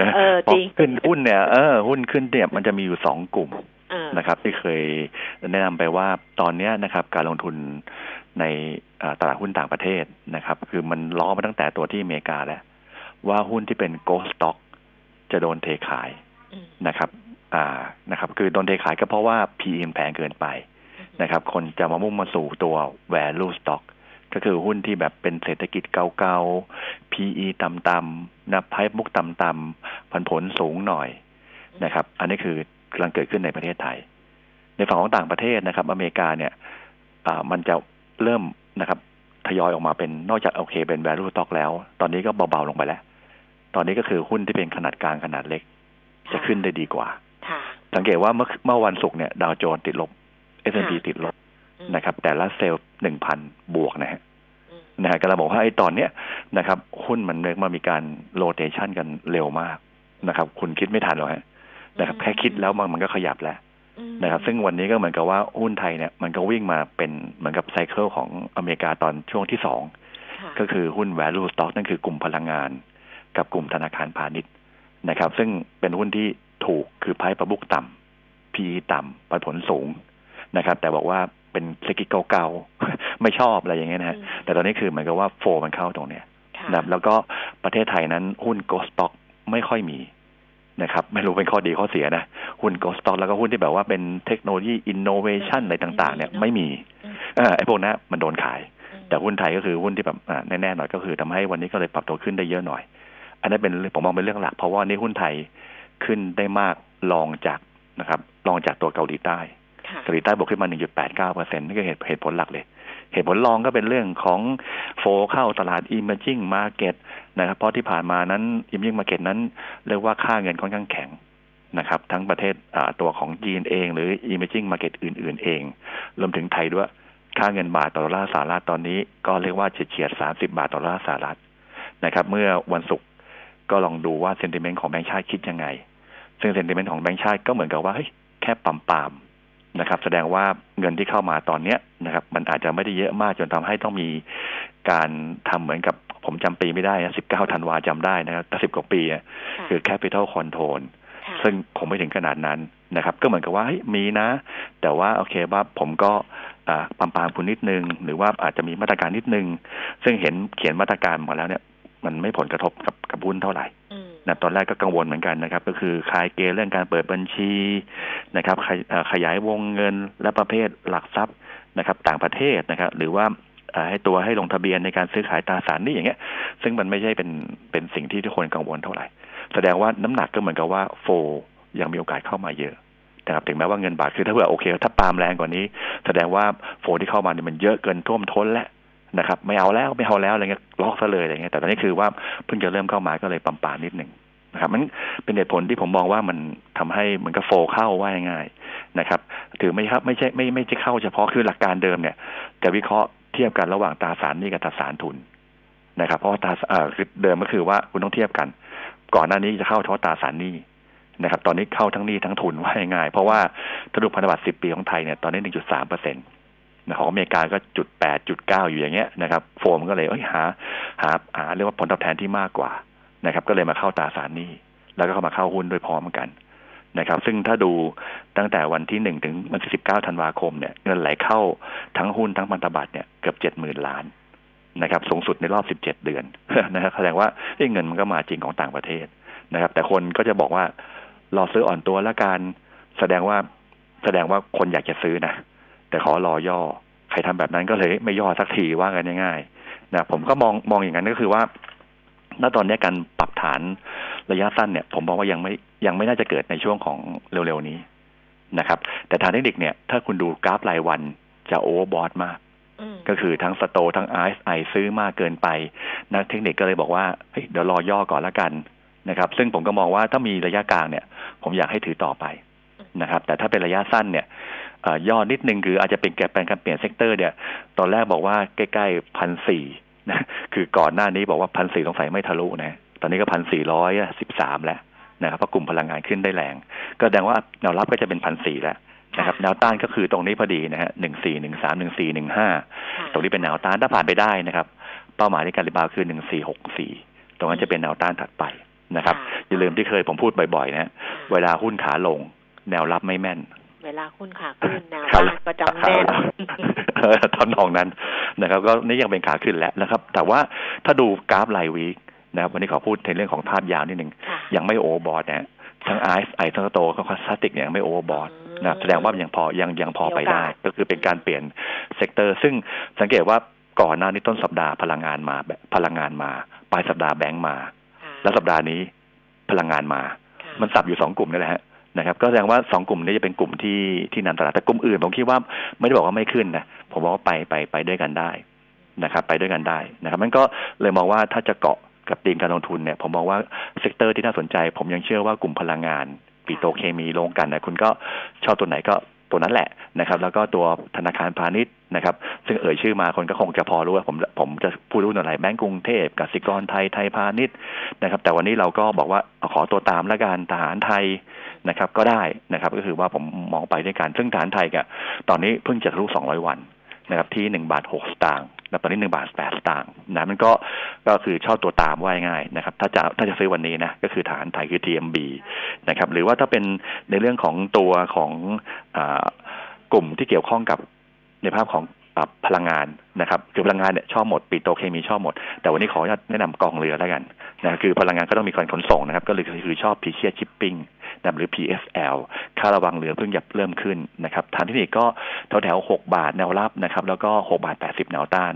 นะพอขึ้นหุ้นเนี่ยเออหุ้นขึ้นเนี่ยมันจะมีอยู่สองกลุ่มนะครับ ที่เคยแนะนำไปว่าตอนนี้นะครับ การลงทุนในตลาดหุ้นต่างประเทศนะครับ คือมันล้อมาตั้งแต่ตัวที่อเมริกาแล้ว ว่าหุ้นที่เป็นโกลด์สต็อกจะโดนเทขายนะครับอ่า นะครับคือโดนเทขายก็เพราะว่า PE แพงเกินไปนะครับ คนจะมามุ่งมาสู่ตัว value stock ก็คือหุ้นที่แบบเป็นเศรษฐกิจเก่าๆ PE ต่ำๆนะไพ่มุกต่ำๆพันผลสูงหน่อยนะครับ อันนี้คือกำลังเกิดขึ้นในประเทศไทย ในฝั่งของต่างประเทศนะครับ อเมริกาเนี่ยมันจะเริ่มนะครับทยอยออกมาเป็นนอกจากโอเคเป็น value stock แล้ว ตอนนี้ก็เบาๆลงไปแล้ว ตอนนี้ก็คือหุ้นที่เป็นขนาดกลางขนาดเล็ก จะขึ้นได้ดีกว่า สังเกตว่าเมื่อเมื่อวันศุกร์เนี่ยดาวโจนส์ติดลบ S&P ติดลบนะครับ แต่ละเซลล์หนึ่งพันบวกนะฮะนะฮะก็เราบอกว่าไอ้ตอนเนี้ยนะครับหุ้นมันเรียกมามีการโรเตชันกันเร็วมากนะครับ คุณคิดไม่ทันหรอกฮะนะครับ แค่คิดแล้วมันมันก็ขยับแล้วนะครับ ซึ่งวันนี้ก็เหมือนกับว่าหุ้นไทยเนี่ยมันก็วิ่งมาเป็นเหมือนกับไซเคิลของอเมริกาตอนช่วงที่สองก็คือหุ้น value stock นั่นคือกลุ่มพลังงาน กับกลุ่มธนาคารพาณิชย์นะครับ ซึ่งเป็นหุ้นที่ ถูกคือไพ่ประบุกต่ำ PE ต่ำปันผลสูงนะครับ แต่บอกว่าเป็นเศรษฐกิจเก่าๆไม่ชอบอะไรอย่างเงี้ยนะฮะแต่ตอนนี้คือเหมือนกับว่าโฟมันเข้าตรงเนี้ยนะแล้วก็ประเทศไทยนั้นหุ้นโกลด์สต็อกไม่ค่อยมีนะครับ ไม่รู้เป็นข้อดีข้อเสียนะ หุ้น growth stock แล้วก็หุ้นที่แบบว่าเป็นเทคโนโลยีอินโนเวชันอะไรต่าง ๆ เนี่ยไม่มีไอ้พวกนั้นมันโดนขาย แต่หุ้นไทยก็คือหุ้นที่แบบแน่ๆหน่อยก็คือทำให้วันนี้ก็เลยปรับตัวขึ้นได้เยอะหน่อย อันนั้นเป็นผมมองเป็นเรื่องหลักเพราะว่านี่หุ้นไทย ขึ้นได้มากรองจากนะครับรองจากตัวเกาหลีใต้เกาหลีใต้บวกขึ้นมา 1.89เปอร์เซ็นต์นี่ก็เหตุเหตุผลหลักเลย เหตุผลรองก็เป็นเรื่องของflow เข้าตลาด emerging market นะครับ เพราะที่ผ่านมานั้น emerging market นั้น เรียกว่าค่าเงินค่อนข้างแข็งนะครับ ทั้งประเทศตัวของจีนเอง หรือ emerging market อื่น ๆ เอง รวมถึงไทยด้วย ค่าเงินบาทต่อดอลลาร์สหรัฐตอนนี้ ก็เรียกว่าเฉียดๆ30 บาทต่อดอลลาร์สหรัฐนะครับ เมื่อวันศุกร์ก็ลองดูว่า sentiment ของแบงก์ชาติคิดยังไง ซึ่ง sentiment ของแบงก์ชาติก็เหมือนกับว่าเฮ้ยแค่ปั๊มปามนะครับ แสดงว่าเงินที่เข้ามาตอนเนี้ยนะครับ มันอาจจะไม่ได้เยอะมากจนทำให้ต้องมีการทำเหมือนกับผมจำปีไม่ได้นะสิบเก้าธันวาจำได้นะครับแต่สิบกว่าปีคือ capital control ซึ่งผมไม่ถึงขนาดนั้นนะครับ ก็เหมือนกับว่ามีนะ แต่ว่าโอเคว่าผมก็ปามปามคุณนิดนึง หรือว่าอาจจะมีมาตรการนิดนึง ซึ่งเห็นเขียนมาตรการมาแล้วเนี่ย มันไม่ผลกระทบกับกับหุ้นเท่าไหร่ นะตอนแรกก็กังวลเหมือนกันนะครับ ก็คือคลายเกณฑ์เรื่องการเปิดบัญชีนะครับ ขยายวงเงินและประเภทหลักทรัพย์นะครับ ต่างประเทศนะครับ หรือว่าให้ตัวให้ลงทะเบียนในการซื้อขายตราสารนี่อย่างเงี้ย ซึ่งมันไม่ใช่เป็นเป็นสิ่งที่ทุกคนกังวลเท่าไหร่ แสดงว่าน้ำหนักก็เหมือนกับว่าโฟยังมีโอกาสเข้ามาเยอะนะครับถึงแม้ว่าเงินบาทคือถ้าเผื่อโอเค ถ้าปามแรงกว่านี้ แสดงว่าโฟที่เข้ามาเนี่ยมันเยอะเกินท่วมท้นแล้วนะครับ ไม่เอาแล้วไม่เอาแล้วอะไรเงี้ยล็อกซะเลยอะไรเงี้ยแต่ตอนนี้คือว่าเพิ่งจะเริ่มเข้ามาก็เลยปั๊มปานิดหนึ่ง นะครับมันเป็นเหตุผลที่ผมมองว่ามันทำให้เหมือนกับโฟเข้าว่าง่ายๆนะครับ ถือไม่ครับไม่ใช่ไม่ไม่ใช่เข้าเฉพาะคือหลักการเดิมเนี่ยจะวิเคราะห์เทียบกันระหว่างตราสารนี้กับตราสารทุนนะครับ เพราะว่าตราคือเดิมก็คือว่าคุณต้องเทียบกัน ก่อนหน้านี้จะเข้าเฉพาะตราสารหนี้นะครับ ตอนนี้เข้าทั้งหนี้ทั้งทุนว่าง่ายเพราะว่าถ้าดูพันธบัตรสิบปีของไทยเนี่ยตอนนี้หนึ่งจุดสามเปอร์เซ็นต์ของอเมริกาก็จุดแปดจุดเก้าอยู่อย่างเงี้ยนะครับ โฟมก็เลยเอ้ยหาหาหาเรียกว่าผลตอบแทนที่มากกว่า นะครับ ก็เลยมาเข้าตราสารหนี้ แล้วก็เข้ามาเข้าหุ้นโดยพร้อมกันนะครับ ซึ่งถ้าดูตั้งแต่วันที่หนึ่งถึงวันที่สิบเก้าธันวาคมเนี่ยเงินไหลเข้าทั้งหุ้นทั้งพันธบัตรเนี่ยเกือบเจ็ดหมื่นล้านนะครับ สูงสุดในรอบสิบเจ็ดเดือนนะครับแสดงว่าเงินมันก็มาจริงของต่างประเทศนะครับ แต่คนก็จะบอกว่ารอซื้ออ่อนตัวแล้วการแสดงว่าแสดงว่าคนอยากจะซื้อนะแต่ขอรอย่อ ใครทำแบบนั้นก็เลยไม่ย่อสักทีว่ากันง่ายๆนะผมก็มองมองอย่างนั้นก็คือว่า ณตอนนี้การปรับฐานระยะสั้นเนี่ย ผมบอกว่ายังไม่ยังไม่น่าจะเกิดในช่วงของเร็วๆนี้นะครับ แต่ทางเทคนิคเนี่ย ถ้าคุณดูกราฟรายวันจะโอเวอร์บอทมาก ก็คือทั้งสโตทั้งไอซ์ไอซื้อมากเกินไป นักเทคนิคก็เลยบอกว่าเฮ้ยเดี๋ยวรอย่อก่อนละกันนะครับ ซึ่งผมก็มองว่าถ้ามีระยะกลางเนี่ย ผมอยากให้ถือต่อไปนะครับ แต่ถ้าเป็นระยะสั้นเนี่ยย่อนิดนึงคืออาจจะเป็นแกเป็นการเปลี่ยน sector เนี่ย ตอนแรกบอกว่าใกล้ๆพันสี่ นะคือก่อนหน้านี้บอกว่าพันสี่สงสัยไม่ทะลุนะตอนนี้ก็พันสี่ร้อยสิบสามแล้วนะครับเพราะกลุ่มพลังงานขึ้นได้แรง ก็แสดงว่าแนวรับก็จะเป็นพันสี่แล้วนะครับแนวต้านก็คือตรงนี้พอดีนะฮะหนึ่งสี่หนึ่งสามหนึ่งสี่หนึ่งห้าตรงนี้เป็นแนวต้านถ้าผ่านไปได้นะครับ เป้าหมายในการ rebound คือหนึ่งสี่หกสี่ตรงนั้นจะเป็นแนวต้านถัดไปนะครับอย่าลืมที่เคยผมพูดบ่อยๆนะเวลาหุ้นขาลง แนวรับไม่แม่น เวลาหุ้นขาขึ้นแนวต้านก็จะแม่นทอนองนั้นนะครับ ก็นี่ยังเป็นขาขึ้นแล้วนะครับ แต่ว่าถ้าดูกราฟราย week นะครับวันนี้ขอพูดในเรื่องของภาพยาวนิดหนึ่งยังไม่โอบอร์ดนะทั้งไอซ์ไอทั้งโตทั้งคอสติกเนี่ยยังไม่โอบอร์ดนะแสดงว่ายังพอยังยังพอไปได้ ก็คือเป็นการเปลี่ยน sector ซึ่งสังเกตว่าก่อนหน้านี้ต้นสัปดาห์พลังงานมาพลังงานมาปลายสัปดาห์แบงก์มา แล้วสัปดาห์นี้พลังงานมา มันสับอยู่สองกลุ่มนี่แหละฮะ นะครับก็แสดงว่าสองกลุ่มนี้จะเป็นกลุ่มที่ที่นำตลาดแต่กลุ่มอื่นผมคิดว่าไม่ได้บอกว่าไม่ขึ้นนะผมบอกว่าไปไปไปด้วยกันได้นะครับ ไปด้วยกันได้นะครับมันก็เลยมองว่าถ้าจะเกาะกับตีมการลงทุนเนี่ยผมมองว่า sector ที่น่าสนใจ ผมยังเชื่อว่ากลุ่มพลังงานปิโตรเคมีลงกันนะคุณก็ชอบตัวไหนก็ตัวนั้นแหละนะครับ แล้วก็ตัวธนาคารพาณิชย์นะครับ ซึ่งเอ่ยชื่อมาคนก็คงจะพอรู้ว่าผมผมจะพูดรุ่นอะไรแบงก์กรุงเทพกสิกรไทยไทยพาณิชย์นะครับ แต่วันนี้เราก็บอกว่าขอตัวตามละกันทหารไทย นะครับก็ได้นะครับก็คือว่าผมมองไปด้วยกันซึ่งทหารไทยกับตอนนี้เพิ่งจะทะลุ200 วันนะครับที่หนึ่งบาทหกสตางค์แล้วตอนนี้หนึ่งบาทแปดสตางค์นะมันก็ก็คือชอบตัวตามว่าง่ายนะครับ ถ้าจะถ้าจะซื้อวันนี้นะก็คือฐานไทยคือ TMB นะครับหรือว่าถ้าเป็นในเรื่องของตัวของอกลุ่มที่เกี่ยวข้องกับในภาพของ พลังงานนะครับคือพลังงานเนี่ยชอบหมดปิโตเคมีชอบหมด แต่วันนี้ขอแนะนำกองเรือแล้วกันนะคือพลังงานก็ต้องมีการขนส่งนะครับ ก็เลยคือชอบพีเชียชิปปิ้งนะหรือ PSL ค่าระวังเรือเพิ่งจะเริ่มขึ้นนะครับฐานที่นี่ก็แถวแถวหกบาทแนวรับนะครับ แล้วก็หกบาทแปดสิบแนวต้าน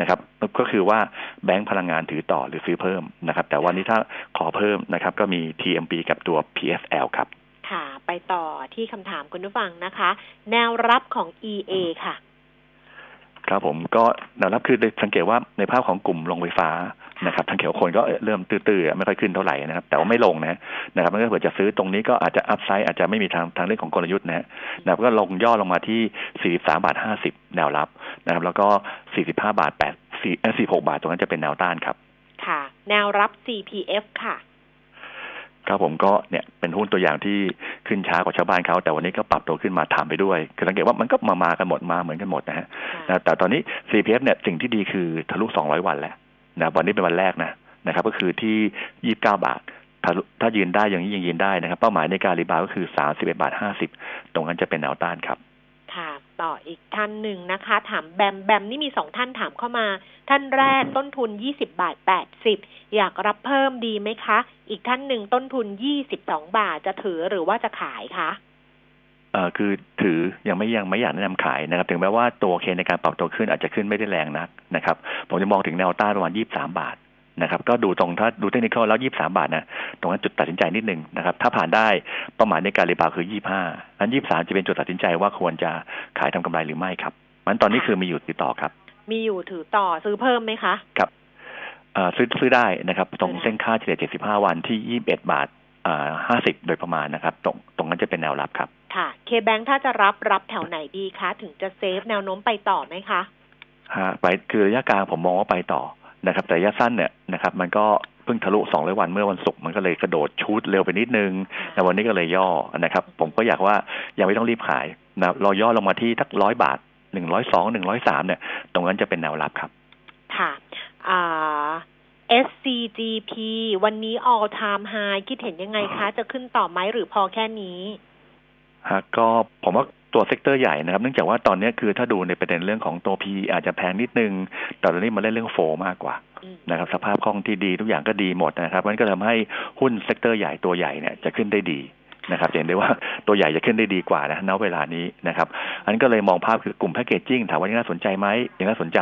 นะครับ ก็คือว่าแบงก์พลังงานถือต่อหรือซื้อเพิ่มนะครับ แต่วันนี้ถ้าขอเพิ่มนะครับ ก็มี TMB กับตัว PSL ครับ ค่ะ ไปต่อที่คำถามคุณผู้ฟังนะคะ แนวรับของ EA ค่ะ ครับผมก็แนวรับคือสังเกตว่าในภาพของกลุ่มโรงไฟฟ้านะครับทางเขียวคนก็เริ่มตื้อๆไม่ค่อยขึ้นเท่าไหร่นะครับ แต่ว่าไม่ลงนะนะครับมันก็เผื่อจะซื้อตรงนี้ก็อาจจะอัพไซด์อาจจะไม่มีทางทางเรื่องของกลยุทธ์นะนะครับก็ลงย่อลงมาที่ 43 บาท 50 แนวรับนะครับ แล้วก็ 45 บาท8 4 46 บาทตรงนั้นจะเป็นแนวต้านครับ ค่ะ แนวรับ CPF ค่ะ ครับผมก็เนี่ยเป็นหุ้นตัวอย่างที่ขึ้นช้ากว่าชาวบ้านเขาแต่วันนี้ก็ปรับตัวขึ้นมาถามไปด้วย คือสังเกตว่ามันก็มามากันหมดมาเหมือนกันหมดนะฮะแต่ตอนนี้ CPF เนี่ยสิ่งที่ดีคือทะลุ 200 วันแล้วนะวันนี้เป็นวันแรกนะนะครับ ก็คือที่ยี่บเก้าบาทถ้าถ้ายืนได้อย่างนี้ยังยืนได้นะครับ เป้าหมายในการรีบาวก็คือสามสิบเอ็ดบาทห้าสิบตรงนั้นจะเป็นแนวต้านครับค่ะ ต่ออีกท่านหนึ่งนะคะ ถามแบมแบมนี่มีสองท่านถามเข้ามา ท่านแรกต้นทุนยี่สิบาทแปดสิบอยากรับเพิ่มดีไหมคะ อีกท่านหนึ่งต้นทุนยี่สิบสองบาทจะถือหรือว่าจะขายคะเอ่อคือถือยังไม่ยังไม่อยากแนะนำขายนะครับ ถึงแม้ว่าตัวเคในการปรับตัวขึ้นอาจจะขึ้นไม่ได้แรงนักนะครับ ผมจะมองถึงแนวต้านประมาณยี่บสามบาท นะครับก็ดูตรงถ้าดูเทคนิคแล้วยี่บสามบาทนะตรงนั้นจุดตัดสินใจนิดนึงนะครับถ้าผ่านได้เป้าหมายในการรีบาวคือยี่ห้าอันยี่สามจะเป็นจุดตัดสินใจว่าควรจะขายทำกำไรหรือไม่ครับมันตอนนี้คือมีอยู่ติดต่อครับ มีอยู่ถือต่อซื้อเพิ่มไหมคะครับซื้อซื้อได้นะครับ ตรงเส้นค่าเฉลี่ย 75 วันที่ 21 บาทห้าสิบโดยประมาณนะครับ ตรงตรงนั้นจะเป็นแนวรับครับ ค่ะ เคแบงถ้าจะรับรับแถวไหนดีคะ ถึงจะเซฟแนวโน้มไปต่อไหมคะฮะไปคือระยะกลางผมมองว่าไปต่อ นะครับแต่ระยะสั้นเนี่ยนะครับมันก็เพิ่งทะลุสองร้อยวันเมื่อวันศุกร์มันก็เลยกระโดดชูดเร็วไปนิดนึงแต่วันนี้ก็เลยย่อนะครับ ผมก็อยากว่ายังไม่ต้องรีบขายนะรอย่อลงมาที่สักร้อยบาทหนึ่งร้อยสองหนึ่งร้อยสามเนี่ย ตรงนั้นจะเป็นแนวรับครับ ค่ะอ่า SCGP วันนี้ all time high คิดเห็นยังไงคะ จะขึ้นต่อไหมหรือพอแค่นี้ฮะก็ผมว่า ตัว sector ใหญ่นะครับ เนื่องจากว่าตอนนี้คือถ้าดูในประเด็นเรื่องของตัว P อาจจะแพงนิดนึง แต่ตอนนี้มาเล่นเรื่อง flow มากกว่านะครับสภาพคล่องที่ดีทุกอย่างก็ดีหมดนะครับมันก็ทำให้หุ้น sector ใหญ่ตัวใหญ่เนี่ยจะขึ้นได้ดี นะครับเห็นได้ว่าตัวใหญ่จะขึ้นได้ดีกว่านะณเวลานี้นะครับอันก็เลยมองภาพคือกลุ่ม packaging ถามว่ายังน่าสนใจไหมยังน่าสนใจ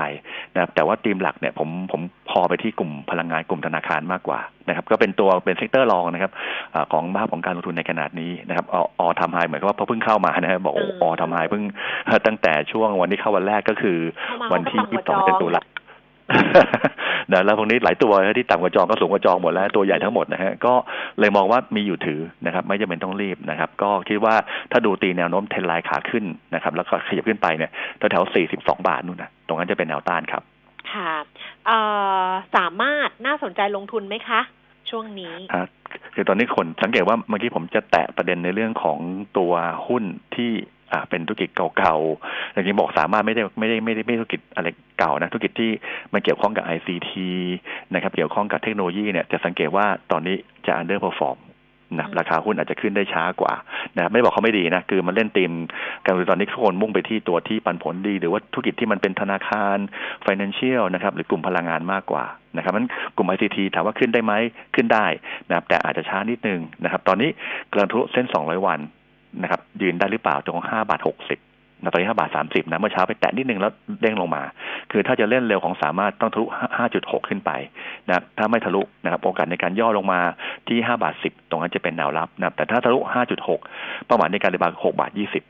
นะครับแต่ว่าธีมหลักเนี่ยผมผมพอไปที่กลุ่มพลังงานกลุ่มธนาคารมากกว่านะครับก็เป็นตัวเป็น sector รองนะครับอของภาพของการลงทุนในขนาดนี้นะครับออทำ high เหมือนกับว่าเพิ่งเข้ามานะครับบอกออทำไฮเพิ่งตั้งแต่ช่วงวันที่เข้าวันแรกก็คือวันที่ยี่สิบสองตุลา นะแล้วพวกนี้หลายตัวที่ต่ำกว่าจองก็สูงกว่าจองหมดแล้วตัวใหญ่ทั้งหมดนะฮะก็เลยมองว่ามีอยู่ถือนะครับไม่จำเป็นต้องรีบนะครับ ก็คิดว่าถ้าดูตีแนวโน้มเทนไลน์ขาขึ้นนะครับแล้วก็ขยับขึ้นไปเนี่ยแถวๆสี่สิบสองบาทนู่นนะตรงนั้นจะเป็นแนวต้านครับค่ะสามารถน่าสนใจลงทุนไหมคะช่วงนี้คือตอนนี้คนสังเกตว่าเมื่อกี้ผมจะแตะประเด็นในเรื่องของตัวหุ้นที่ อ่าเป็นธุรกิจเก่าๆอย่างที่บอกสามารถไม่ได้ไม่ได้ไม่ได้ไม่ธุรกิจอะไรเก่านะธุรกิจที่มันเกี่ยวข้องกับ ICT นะครับเกี่ยวข้องกับเทคโนโลยีเนี่ยจะสังเกตว่าตอนนี้จะ underperform นะราคาหุ้นอาจจะขึ้นได้ช้ากว่านะไม่บอกเขาไม่ดีนะ คือมันเล่นตีมการตอนนี้ทุกคนมุ่งไปที่ตัวที่ปันผลดี หรือว่าธุรกิจที่มันเป็นธนาคาร financial นะครับหรือกลุ่มพลังงานมากกว่านะครับมันกลุ่ม ICT ถามว่าขึ้นได้ไหมขึ้นได้นะครับแต่อาจจะช้านิดนึงนะครับ ตอนนี้กำลังทุเส้น 200 วัน นะครับยืนได้หรือเปล่าตรงห้าบาทหกสิบนะตอนนี้ห้าบาทสามสิบนะเมื่อเช้าไปแตะนิดนึงแล้วเด้งลงมา คือถ้าจะเล่นเร็วของสามารถต้องทะลุห้าจุดหกขึ้นไปนะถ้าไม่ทะลุนะครับโอกาสในการย่อลงมาที่ห้าบาทสิบตรงนั้นจะเป็นแนวรับนะแต่ถ้าทะลุห้าจุดหกเป้าหมายในการเรียบางหกบาทยี่สิบ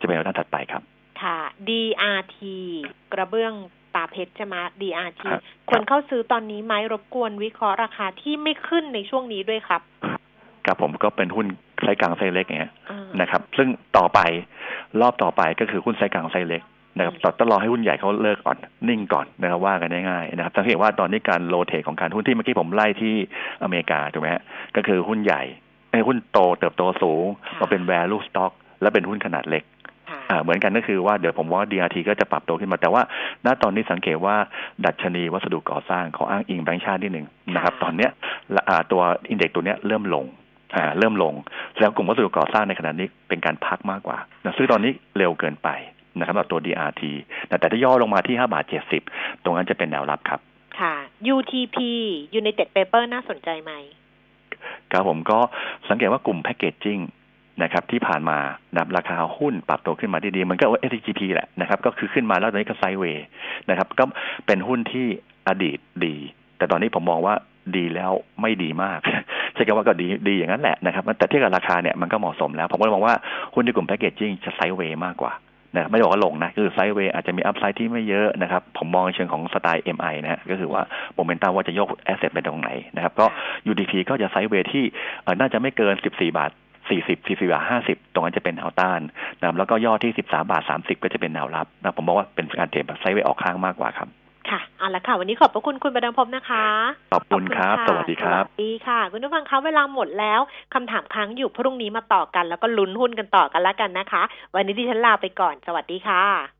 จะเป็นแนวต้านถัดไปครับ ค่ะ DRT กระเบื้องตราเพชรใช่ไหม DRT ควรเข้าซื้อตอนนี้ไหมรบกวนวิเคราะห์ราคาที่ไม่ขึ้นในช่วงนี้ด้วยครับกับผมก็เป็นหุ้นไซส์กลางไซส์เล็กเงี้ย นะครับ ซึ่งต่อไปรอบต่อไปก็คือหุ้นไซส์กลางไซส์เล็กนะครับต้องรอให้หุ้นใหญ่เขาเลิกก่อนนิ่งก่อนนะครับว่ากันง่ายๆนะครับสังเกตว่าตอนนี้การ rotate ของการหุ้นที่เมื่อกี้ผมไล่ที่อเมริกาถูกไหมฮะก็คือหุ้นใหญ่ไอ้หุ้นโตเติบโตสูงมาเป็น value stock และเป็นหุ้นขนาดเล็กอ่าเหมือนกันก็คือว่าเดี๋ยวผมว่า DRT ก็จะปรับตัวขึ้นมา แต่ว่าณตอนนี้สังเกตว่าดัชนีวัสดุก่อสร้างขออ้างอิงแบงค์ชาตินิดหนึ่งนะครับ ตอนเนี้ยตัวอินเด็กซ์ตัวเนี้ยเริ่มลงอ่า เริ่มลง แล้วกลุ่มวัสดุก่อสร้างในขณะนี้เป็นการพักมากกว่านะซื้อตอนนี้เร็วเกินไปนะครับสำหรับตัว DRT แต่ถ้าย่อลงมาที่5บาท70 ตรงนั้นจะเป็นแนวรับครับ ค่ะ UTP United Paper น่าสนใจไหมครับผมก็สังเกตว่ากลุ่ม packaging นะครับที่ผ่านมานับราคาหุ้นปรับตัวขึ้นมาดีๆ มันก็ว่า SCGP แหละนะครับ ก็คือขึ้นมาแล้วตอนนี้ก็ sideway นะครับ ก็เป็นหุ้นที่อดีตดี แต่ตอนนี้ผมมองว่า ดีแล้วไม่ดีมากใช่คำว่าก็ดีดีอย่างนั้นแหละนะครับ แต่เทียบกับราคาเนี่ยมันก็เหมาะสมแล้ว ผมก็เลยมองว่าหุ้นในกลุ่ม packaging จะ sideway มากกว่านะไม่บอกว่าลงนะ คือ sideway อาจจะมี upside ที่ไม่เยอะนะครับ ผมมองเชิงของสไตล์ MI นะฮะก็คือว่าโมเมนตัมว่าจะยก asset ไปตรงไหนนะครับ ก็ UTP ก็จะ sideway ที่น่าจะไม่เกิน 14 บาท40 44บาท50 ตรงนั้นจะเป็นแนวต้านนะแล้วก็ย่อที่ 13บาท30 ก็จะเป็นแนวรับนะผมบอกว่าเป็นการ trade แบบ sideway ออกข้างมากกว่าครับ ค่ะเอาละค่ะ วันนี้ขอบพระคุณคุณประดังพบนะคะ ขอบคุณครับ สวัสดีครับสวัสดีค่ะ คุณผู้ฟังคะเวลาหมดแล้วคำถามค้างอยู่พรุ่งนี้มาต่อกัน แล้วก็ลุ้นหุ้นกันต่อกันแล้วกันนะคะ วันนี้ดิฉันลาไปก่อน สวัสดีค่ะ